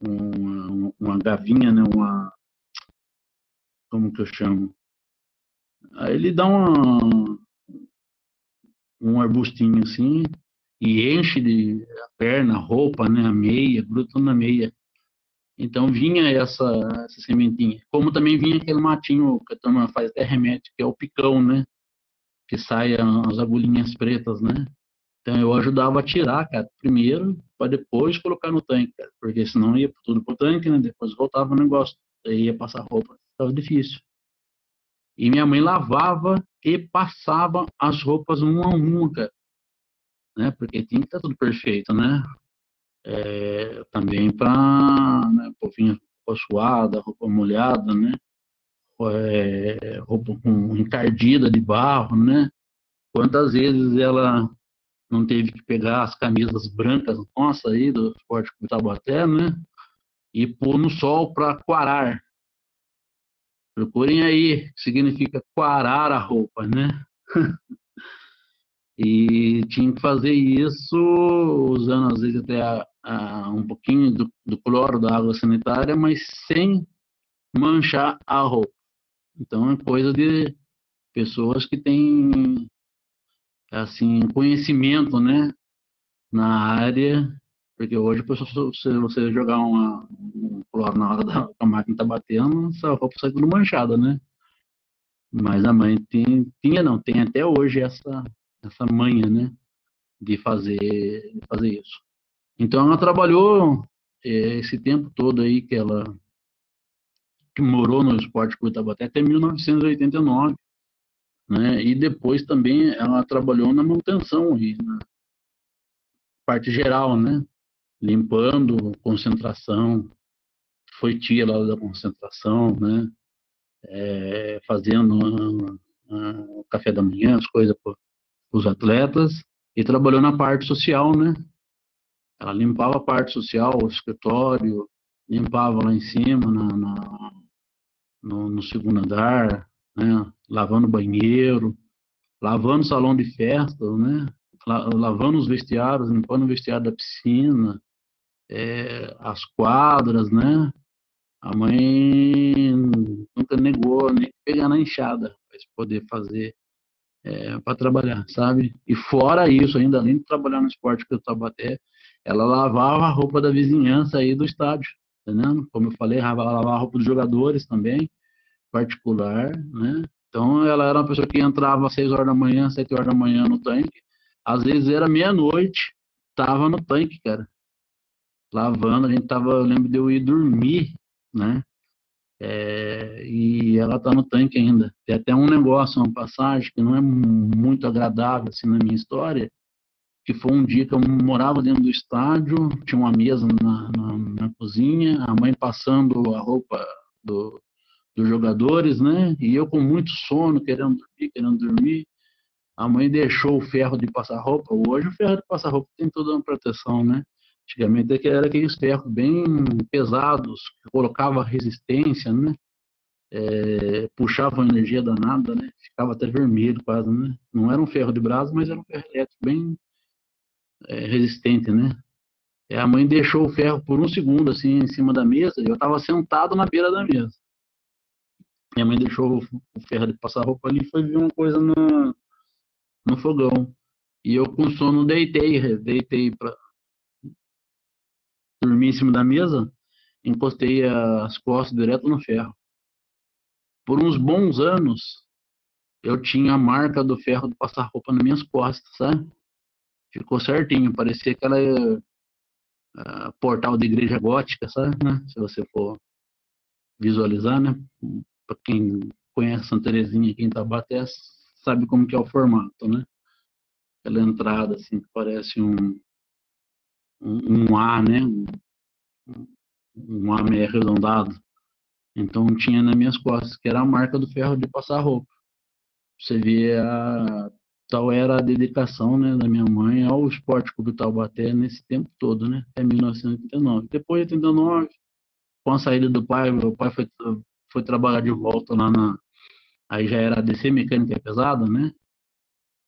uma, uma gavinha, né? Uma. Como que eu chamo? Aí ele dá uma, um arbustinho assim e enche de a perna, a roupa, né? A meia, gruda na meia. Então vinha essa, essa sementinha. Como também vinha aquele matinho que a turma faz até remédio, que é o picão, né? Que sai as agulhinhas pretas, né? Então eu ajudava a tirar, cara, primeiro, para depois colocar no tanque, cara, porque senão ia tudo pro tanque, né? Depois voltava o negócio, aí ia passar roupa, estava difícil. E minha mãe lavava e passava as roupas uma a uma, cara, né? Porque tinha que estar tudo perfeito, né? é, também para né, vinha roupa suada, roupa molhada, né? É, roupa com encardida de barro, né? Quantas vezes ela não teve que pegar as camisas brancas nossa aí do Esporte Clube Tabaté, né? E pôr no sol para quarar. Procurem aí, que significa quarar a roupa, né? [laughs] e tinha que fazer isso usando às vezes até a, a, um pouquinho do, do, cloro da água sanitária, mas sem manchar a roupa. Então é coisa de pessoas que têm assim conhecimento, né, na área, porque hoje se você jogar uma, um cloro na hora da a máquina tá batendo, essa roupa sai tudo manchada, né? Mas a mãe tem, tinha não, tem até hoje essa essa manha, né, de fazer, de fazer isso. Então ela trabalhou é, esse tempo todo aí que ela que morou no Esporte Clube Tabaté até 1989, né? E depois também ela trabalhou na manutenção e na parte geral, né? Limpando concentração, foi tia lá da concentração, né? É, fazendo uh, café da manhã, as coisas os atletas e trabalhou na parte social, né? Ela limpava a parte social, o escritório, limpava lá em cima, na, na no, no, segundo andar, né? Lavando banheiro, lavando salão de festa, né? Lavando os vestiários, limpando o vestiário da piscina, é, as quadras, né? A mãe nunca negou nem pegar na enxada para poder fazer é, para trabalhar, sabe? E fora isso, ainda além de trabalhar no esporte que eu Taubaté, ela lavava a roupa da vizinhança aí do estádio, entendendo? Como eu falei, lavava a roupa dos jogadores também, particular, né? Então ela era uma pessoa que entrava às 6 horas da manhã, 7 horas da manhã no tanque, às vezes era meia-noite, tava no tanque, cara. Lavando, a gente tava, eu lembro de eu ir dormir, né? É, e ela tá no tanque ainda. Tem até um negócio, uma passagem que não é muito agradável assim na minha história, que foi um dia que eu morava dentro do estádio, tinha uma mesa na, na, na cozinha, a mãe passando a roupa do, dos jogadores, né? E eu com muito sono, querendo dormir, querendo dormir. A mãe deixou o ferro de passar roupa. Hoje o ferro de passar roupa tem toda uma proteção, né? Antigamente é era aqueles ferros bem pesados, que colocava resistência, né? É, puxava energia danada, né? Ficava até vermelho quase, né? Não era um ferro de brasa, mas era um ferro elétrico bem é, resistente, né? E a mãe deixou o ferro por um segundo assim em cima da mesa e eu estava sentado na beira da mesa. Minha mãe deixou o ferro de passar roupa ali e foi ver uma coisa no, no fogão. E eu com sono deitei, deitei para dormir em cima da mesa, encostei as costas direto no ferro. Por uns bons anos, eu tinha a marca do ferro de passar roupa nas minhas costas, sabe? Ficou certinho, parecia aquela uh, portal de igreja gótica, sabe? Né? Se você for visualizar, né? Para quem conhece Santa Terezinha aqui em Tabaté, sabe como que é o formato, né? Aquela entrada assim que parece um um, um A, né? Um, um A meio arredondado. Então tinha nas minhas costas, que era a marca do ferro de passar roupa. Você vê a tal era a dedicação né, da minha mãe ao esporte clube Taubaté nesse tempo todo, né, até 1989. Depois de 89, com a saída do pai, meu pai foi, foi trabalhar de volta lá na. Aí já era DC mecânica pesada, né?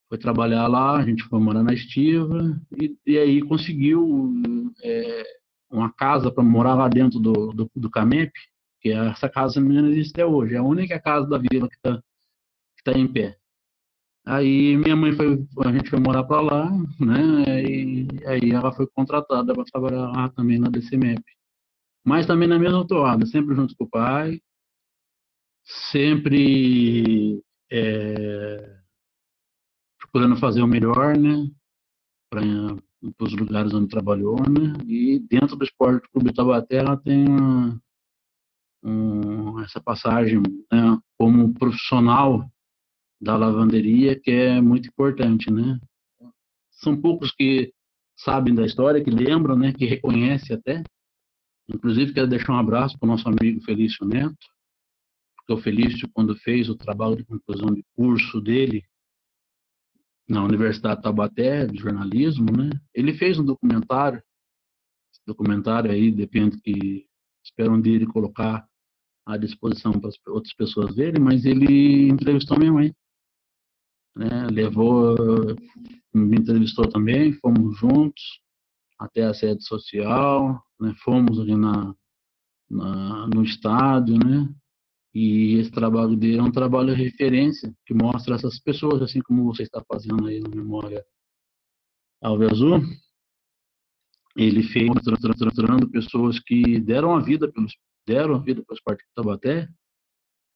Foi trabalhar lá, a gente foi morar na Estiva e, e aí conseguiu é, uma casa para morar lá dentro do, do, do Camep, que é essa casa não existe até hoje, é a única casa da vila que está que tá em pé. Aí minha mãe foi, a gente foi morar para lá, né? E aí ela foi contratada para trabalhar lá também na DCMEP. Mas também na mesma toada, sempre junto com o pai, sempre é, procurando fazer o melhor, né? Para os lugares onde trabalhou, né? E dentro do Esporte Clube Tabaté, ela tem uma, um, essa passagem né, como profissional da lavanderia que é muito importante, né? São poucos que sabem da história, que lembram, né? Que reconhecem até. Inclusive quero deixar um abraço para o nosso amigo Felício Neto, o Felício quando fez o trabalho de conclusão de curso dele na Universidade de Taubaté de jornalismo, né? Ele fez um documentário, esse documentário aí depende que espero um dia ele colocar à disposição para outras pessoas verem, mas ele entrevistou minha mãe né? Levou, me entrevistou também, fomos juntos até a sede social, né? Fomos ali na, na, no estádio, né? E esse trabalho dele é um trabalho de referência que mostra essas pessoas, assim como você está fazendo aí no Memória Alve Azul. Ele fez mostrando pessoas que deram a vida pelos deram a vida para os partidos do Tabaté,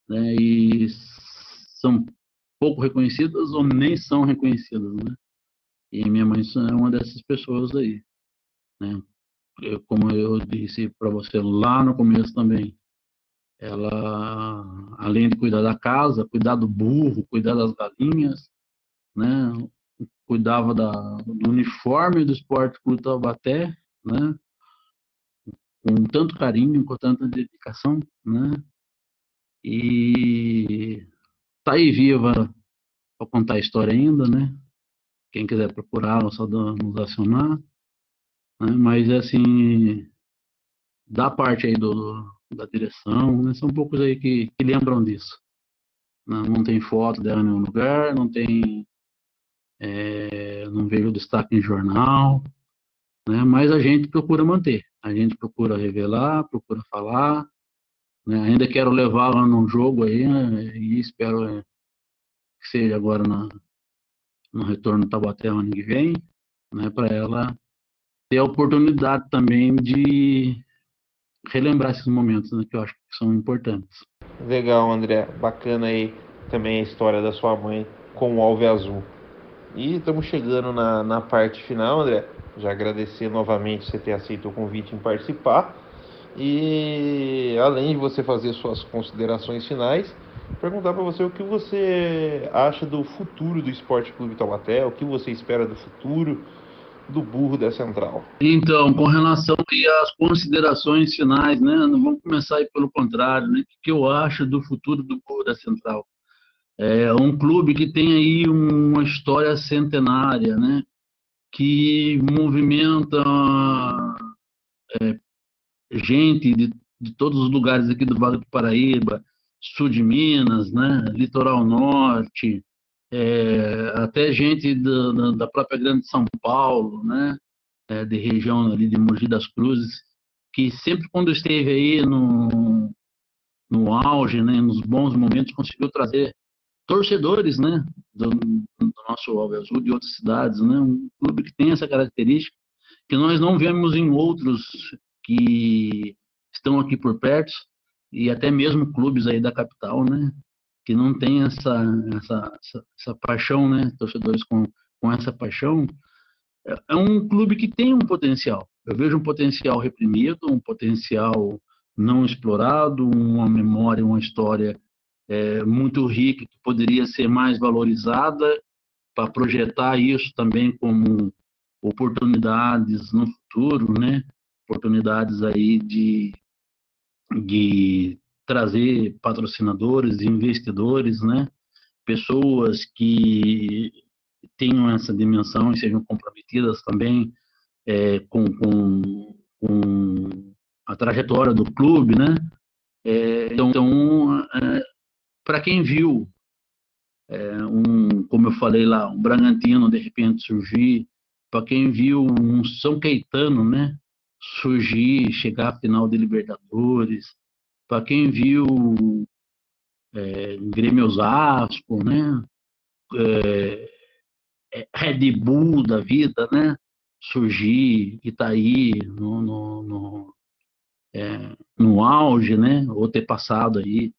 né? E são pouco reconhecidas ou nem são reconhecidas, né? E minha mãe é uma dessas pessoas aí, né? Eu, como eu disse para você lá no começo também, ela, além de cuidar da casa, cuidar do burro, cuidar das galinhas, né? Cuidava da, do uniforme do esporte Clube Taubaté, né? Com tanto carinho, com tanta dedicação, né? E tá aí viva para contar a história ainda, né? Quem quiser procurar, é só nos acionar. Né? Mas, assim, da parte aí do, da direção, né? São poucos aí que, que lembram disso. Não, né? não tem foto dela em nenhum lugar, não tem... É, não vejo destaque em jornal, né? Mas a gente procura manter. A gente procura revelar, procura falar, Né? Ainda quero levá-la num jogo aí né? e espero é, que seja agora na, no retorno do Tabaté ano que vem, né? para ela ter a oportunidade também de relembrar esses momentos né? que eu acho que são importantes. Legal, André. Bacana aí também a história da sua mãe com o Alve Azul. E estamos chegando na, na parte final, André. Já agradecer novamente você ter aceito o convite em participar. E além de você fazer suas considerações finais, perguntar para você o que você acha do futuro do Esporte Clube Taubaté, o que você espera do futuro do burro da Central. Então, com relação às considerações finais, né, vamos começar aí pelo contrário, né, o que eu acho do futuro do burro da Central? É um clube que tem aí uma história centenária, né, que movimenta é, gente de, de todos os lugares aqui do Vale do Paraíba, sul de Minas, né, litoral norte, é, até gente da, da, própria Grande São Paulo, né, é, de região ali de Mogi das Cruzes, que sempre quando esteve aí no, no auge, né, nos bons momentos, conseguiu trazer torcedores, né, do, do nosso Alves Azul de outras cidades, né, um clube que tem essa característica que nós não vemos em outros que estão aqui por perto e até mesmo clubes aí da capital, né, que não tem essa essa, essa, essa paixão, né, torcedores com com essa paixão, é, é um clube que tem um potencial. Eu vejo um potencial reprimido, um potencial não explorado, uma memória, uma história é, muito rica que poderia ser mais valorizada para projetar isso também como oportunidades no futuro, né? Oportunidades aí de, de trazer patrocinadores, investidores, né? Pessoas que tenham essa dimensão e sejam comprometidas também é, com, com, com, a trajetória do clube, né? É, então, então é, para quem viu é, um, como eu falei lá, um Bragantino de repente surgir, para quem viu um São Caetano, né, surgir, chegar à final de Libertadores, para quem viu é, Grêmio Osasco, né, é, é, Red Bull da vida, né, surgir, Itaí no, no, no, é, no auge, né, ou ter passado aí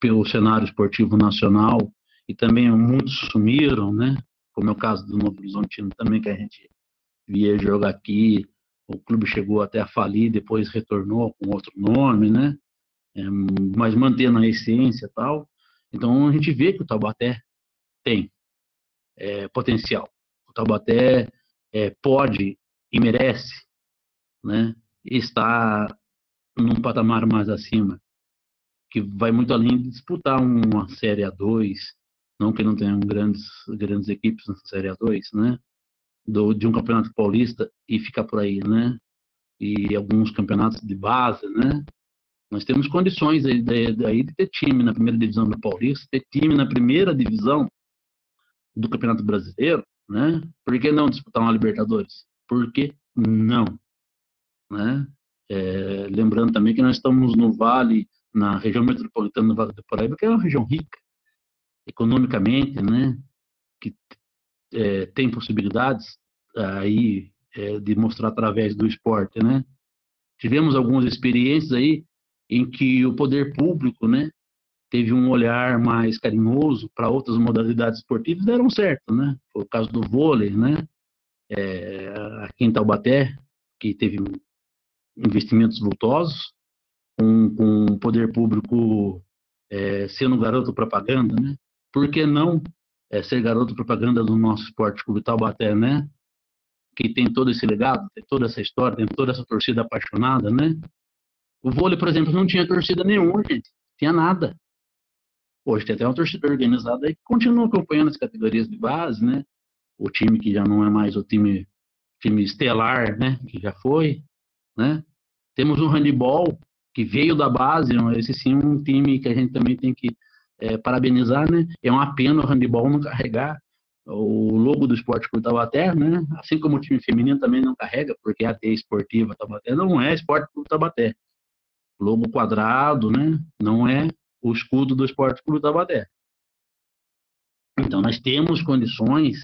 pelo cenário esportivo nacional. E também muitos sumiram, né? Como é o caso do Novo Horizontino também, que a gente via jogar aqui, o clube chegou até a falir, depois retornou com outro nome, né? É, mas mantendo a essência e tal. Então a gente vê que o Taubaté tem é, potencial. O Taubaté é, pode e merece, né? Estar num patamar mais acima que vai muito além de disputar uma Série A2, não que não tenham grandes, grandes equipes na Série A2, né? Do, de um campeonato paulista e ficar por aí, né? E alguns campeonatos de base, né? Nós temos condições aí de, aí de ter time na primeira divisão do Paulista, ter time na primeira divisão do Campeonato Brasileiro, né? Por que não disputar uma Libertadores? Por que não? Né? É, lembrando também que nós estamos no Vale na região metropolitana do Vale do Paraíba, que é uma região rica economicamente, né, que é, tem possibilidades aí é, de mostrar através do esporte, né. Tivemos algumas experiências aí em que o poder público, né, teve um olhar mais carinhoso para outras modalidades esportivas, deram certo, né. Foi o caso do vôlei, né, é, aqui em Taubaté, que teve investimentos vultosos, com, com o poder público é, sendo garoto propaganda, né? Por que não é, ser garoto propaganda do nosso esporte clube Taubaté, né? Que tem todo esse legado, tem toda essa história, tem toda essa torcida apaixonada, né? O vôlei, por exemplo, não tinha torcida nenhuma, gente. Tinha nada. Hoje tem até uma torcida organizada aí que continua acompanhando as categorias de base, né? O time que já não é mais o time, time estelar, né? Que já foi, né? Temos um handball que veio da base, esse sim é um time que a gente também tem que é, parabenizar, né? É uma pena o handebol não carregar o logo do esporte clube Tabaté, né? Assim como o time feminino também não carrega, porque a T esportiva Tabaté não é esporte clube Tabaté. logo quadrado, né? Não é o escudo do Esporte Clube Tabaté. Então, nós temos condições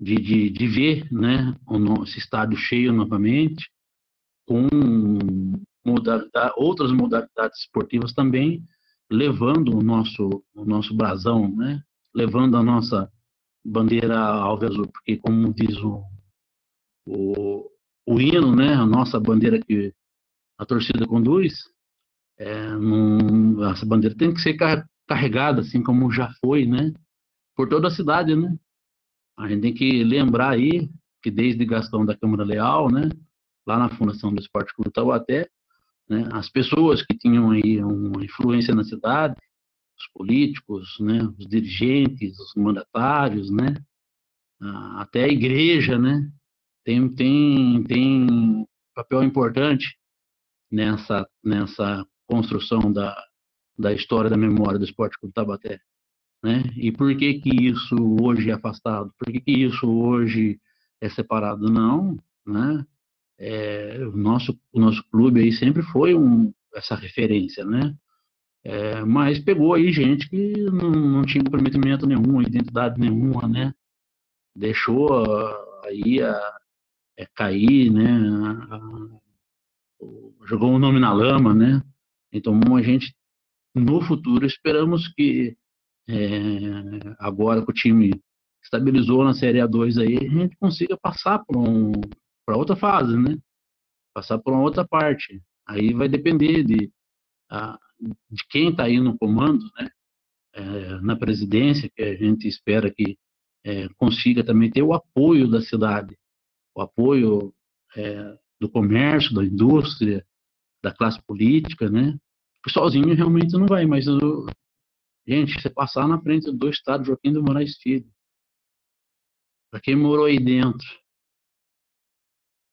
de, de, de ver né, o nosso estádio cheio novamente, com modalidade, outras modalidades esportivas também, levando o nosso, o nosso brasão, né, levando a nossa bandeira alves azul, porque como diz o, o, o hino, né, a nossa bandeira que a torcida conduz, é, num, essa bandeira tem que ser carregada, assim como já foi, né, por toda a cidade, né. A gente tem que lembrar aí que desde Gastão da Câmara Leal, né, lá na Fundação do Esporte Clube Taubaté, né, as pessoas que tinham aí uma influência na cidade, os políticos, né, os dirigentes, os mandatários, né, até a igreja, né, tem, tem, tem papel importante nessa, nessa construção da, da história da memória do esporte clube Tabaté. Né? E por que que isso hoje é afastado? Por que que isso hoje é separado? Não, né? É, o nosso o nosso clube aí sempre foi um, essa referência, né? É, mas pegou aí gente que não, não tinha comprometimento nenhum, identidade nenhuma, né? Deixou aí a, é, cair, né? A, a, jogou o nome na lama, né? Então a gente no futuro esperamos que é, agora que o time estabilizou na Série A2 aí, a gente consiga passar para um, outra fase, né? Passar por uma outra parte. Aí vai depender de, de quem está aí no comando, né? É, na presidência, que a gente espera que é, consiga também ter o apoio da cidade, o apoio é, do comércio, da indústria, da classe política, né? Porque sozinho realmente não vai, mas eu, Gente, você passar na frente do estado Joaquim do Moraes Filho, para quem morou aí dentro,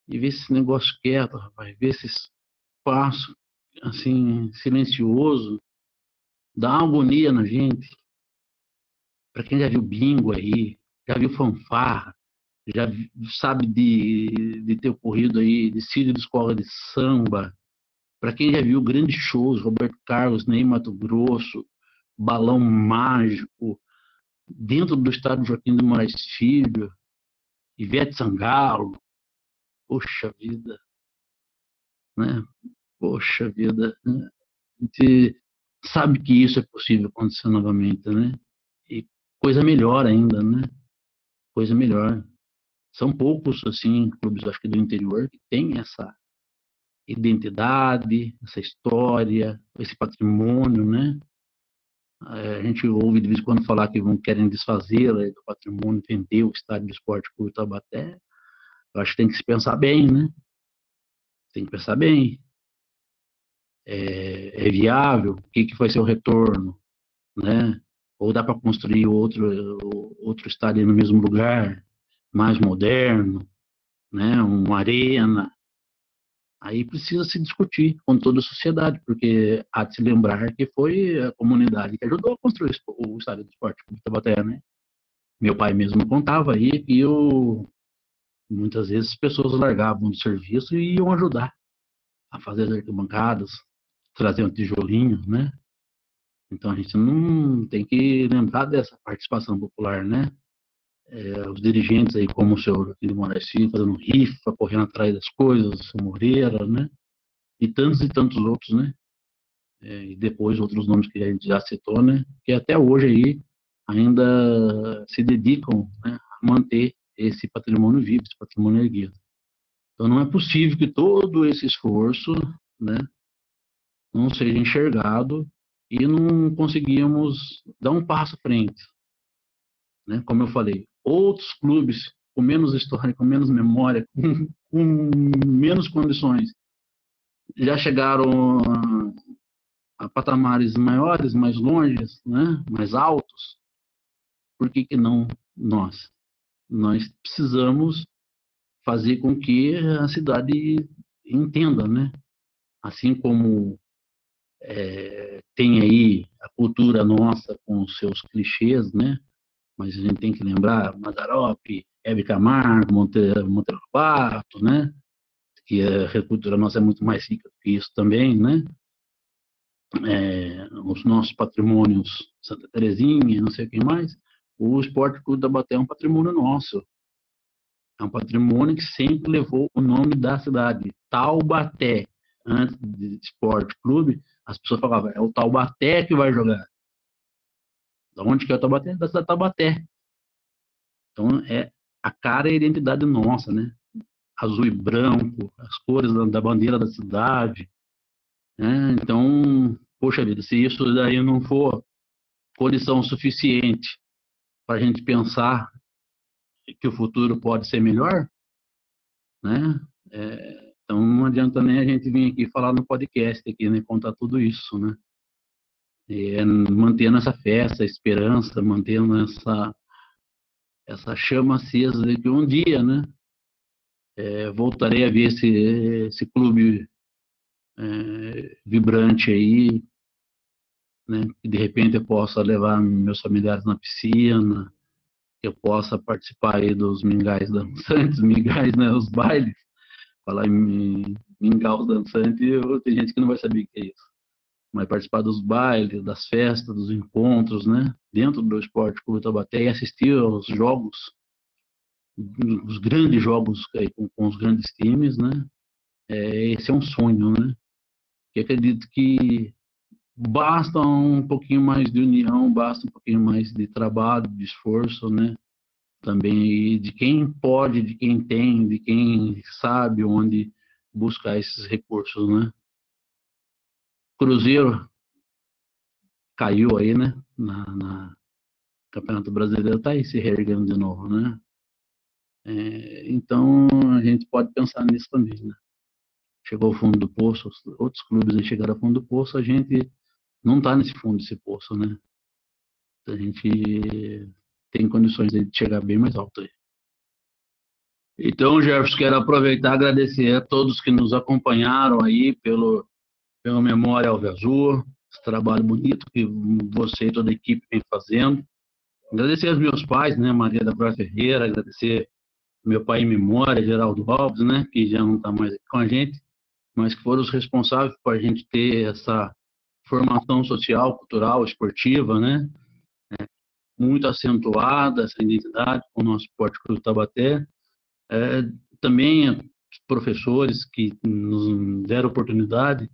e ver esse negócio quieto, rapaz, ver esse espaço assim, silencioso, dá agonia na gente. Para quem já viu bingo aí, já viu fanfarra, já sabe de, de ter ocorrido aí desfile de escola de samba, para quem já viu grandes shows, Roberto Carlos, Ney Mato Grosso, balão mágico, dentro do estado Joaquim de Moraes Filho, Ivete Sangalo, poxa vida, né? Poxa vida, né? a gente sabe que isso é possível acontecer novamente, né? E coisa melhor ainda, né? Coisa melhor. São poucos, assim, clubes, acho que do interior, que tem essa identidade, essa história, esse patrimônio, né? É, a gente ouve de vez em quando falar que vão querem desfazer do patrimônio, vender o estádio de esporte por Tabaté. Eu acho que tem que se pensar bem, né? Tem que pensar bem. É, é viável? O que, que vai ser o retorno? Né? Ou dá para construir outro, outro estádio no mesmo lugar, mais moderno, né? uma arena, Aí precisa se discutir com toda a sociedade, porque há de se lembrar que foi a comunidade que ajudou a construir o estádio do esporte de Tabaté, né? Meu pai mesmo contava aí que eu, muitas vezes as pessoas largavam do serviço e iam ajudar a fazer as arquibancadas, trazer um tijolinho, né? Então a gente não tem que lembrar dessa participação popular, né? é, os dirigentes aí, como o senhor aqui de Moraes fazendo rifa, correndo atrás das coisas, o Moreira, né? E tantos e tantos outros, né? É, e depois outros nomes que a gente já citou, né? Que até hoje aí ainda se dedicam né, a manter esse patrimônio vivo, esse patrimônio erguido. Então não é possível que todo esse esforço, né? Não seja enxergado e não conseguimos dar um passo à frente. Né? Como eu falei, outros clubes com menos história, com menos memória, [laughs] com, com menos condições, já chegaram a, a, patamares maiores, mais longes, né? mais altos. Por que, que não nós? Nós precisamos fazer com que a cidade entenda, né? Assim como é, tem aí a cultura nossa com seus clichês, né? mas a gente tem que lembrar Mazarop, Hebe Camargo, Monteiro, Monteiro Lobato, né? que a cultura nossa é muito mais rica que isso também, né? É, os nossos patrimônios, Santa Terezinha, não sei quem mais, o Esporte Clube da Baté é um patrimônio nosso. É um patrimônio que sempre levou o nome da cidade, Taubaté. Antes de Esporte Clube, as pessoas falavam, é o Taubaté que vai jogar. Da onde que é o Taubaté? Da cidade de Taubaté. Então, é a cara e a identidade nossa, né? Azul e branco, as cores da, bandeira da cidade. Né? Então, poxa vida, se isso daí não for condição suficiente para a gente pensar que o futuro pode ser melhor, né? É, então não adianta nem a gente vir aqui falar no podcast aqui, né? Contar tudo isso, né? É, mantendo essa fé, essa esperança, mantendo essa essa chama acesa de que um dia, né? É, voltarei a ver esse esse clube é, vibrante aí, né? Que de repente eu possa levar meus familiares na piscina, que eu possa participar aí dos mingais dançantes, [laughs] mingais, né? Os bailes. Falar em mingaus dançantes, tem gente que não vai saber o que é isso. Mas participar dos bailes, das festas, dos encontros, né? Dentro do Esporte Clube e assistir aos jogos, os grandes jogos aí, com, com os grandes times, né? É, esse é um sonho, né? Que acredito que basta um pouquinho mais de união, basta um pouquinho mais de trabalho, de esforço, né? Também de quem pode, de quem tem, de quem sabe onde buscar esses recursos, né? Cruzeiro caiu aí, né? Na, na Campeonato Brasileiro tá aí se reerguendo de novo, né? É, então a gente pode pensar nisso também, né? Chegou ao fundo do poço, outros clubes chegaram ao fundo do poço, a gente não está nesse fundo desse poço, né? A gente tem condições de chegar bem mais alto aí. Então, Jefferson, quero aproveitar e agradecer a todos que nos acompanharam aí pelo, pelo Memória Alve Azul, esse trabalho bonito que você e toda a equipe vem fazendo. Agradecer aos meus pais, né, Maria da Praia Ferreira, agradecer meu pai em memória, Geraldo Alves, né, que já não está mais aqui com a gente, mas que foram os responsáveis por a gente ter essa formação social, cultural, esportiva, né? É, muito acentuada essa identidade com o nosso Esporte Clube Tabaté. É, também os professores que nos deram oportunidade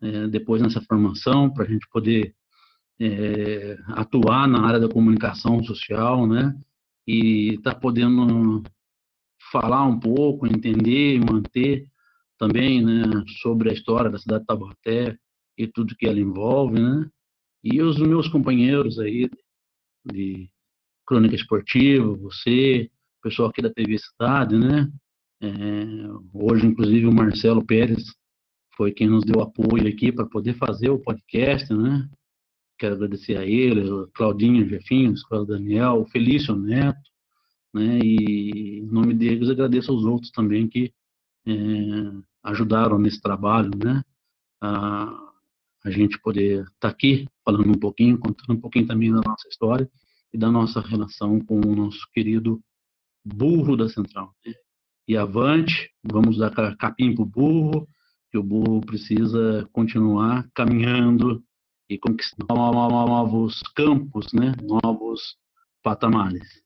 é, depois nessa formação para a gente poder é, atuar na área da comunicação social, né? E tá podendo falar um pouco, entender, manter também, né, sobre a história da cidade de Tabaté, e tudo que ela envolve, né? E os meus companheiros aí de crônica esportiva, você, pessoal aqui da TV Cidade, né? É, hoje, inclusive, o Marcelo Pérez foi quem nos deu apoio aqui para poder fazer o podcast, né? Quero agradecer a ele, o Claudinho Jefinho, o Daniel, o Felício Neto, né? E em nome deles agradeço aos outros também que é, ajudaram nesse trabalho, né? A gente poder estar tá aqui falando um pouquinho, contando um pouquinho também da nossa história e da nossa relação com o nosso querido burro da Central. Né? E avante, vamos dar capim para o burro, que o burro precisa continuar caminhando e conquistar novos campos, né? novos patamares.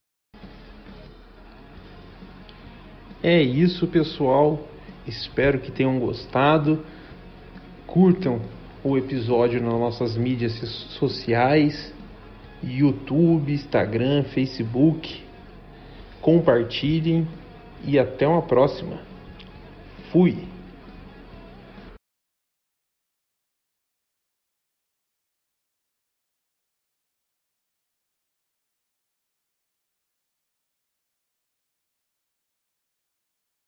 É isso, pessoal. Espero que tenham gostado. Curtam o episódio nas nossas mídias sociais, YouTube, Instagram, Facebook. Compartilhem e até uma próxima. Fui!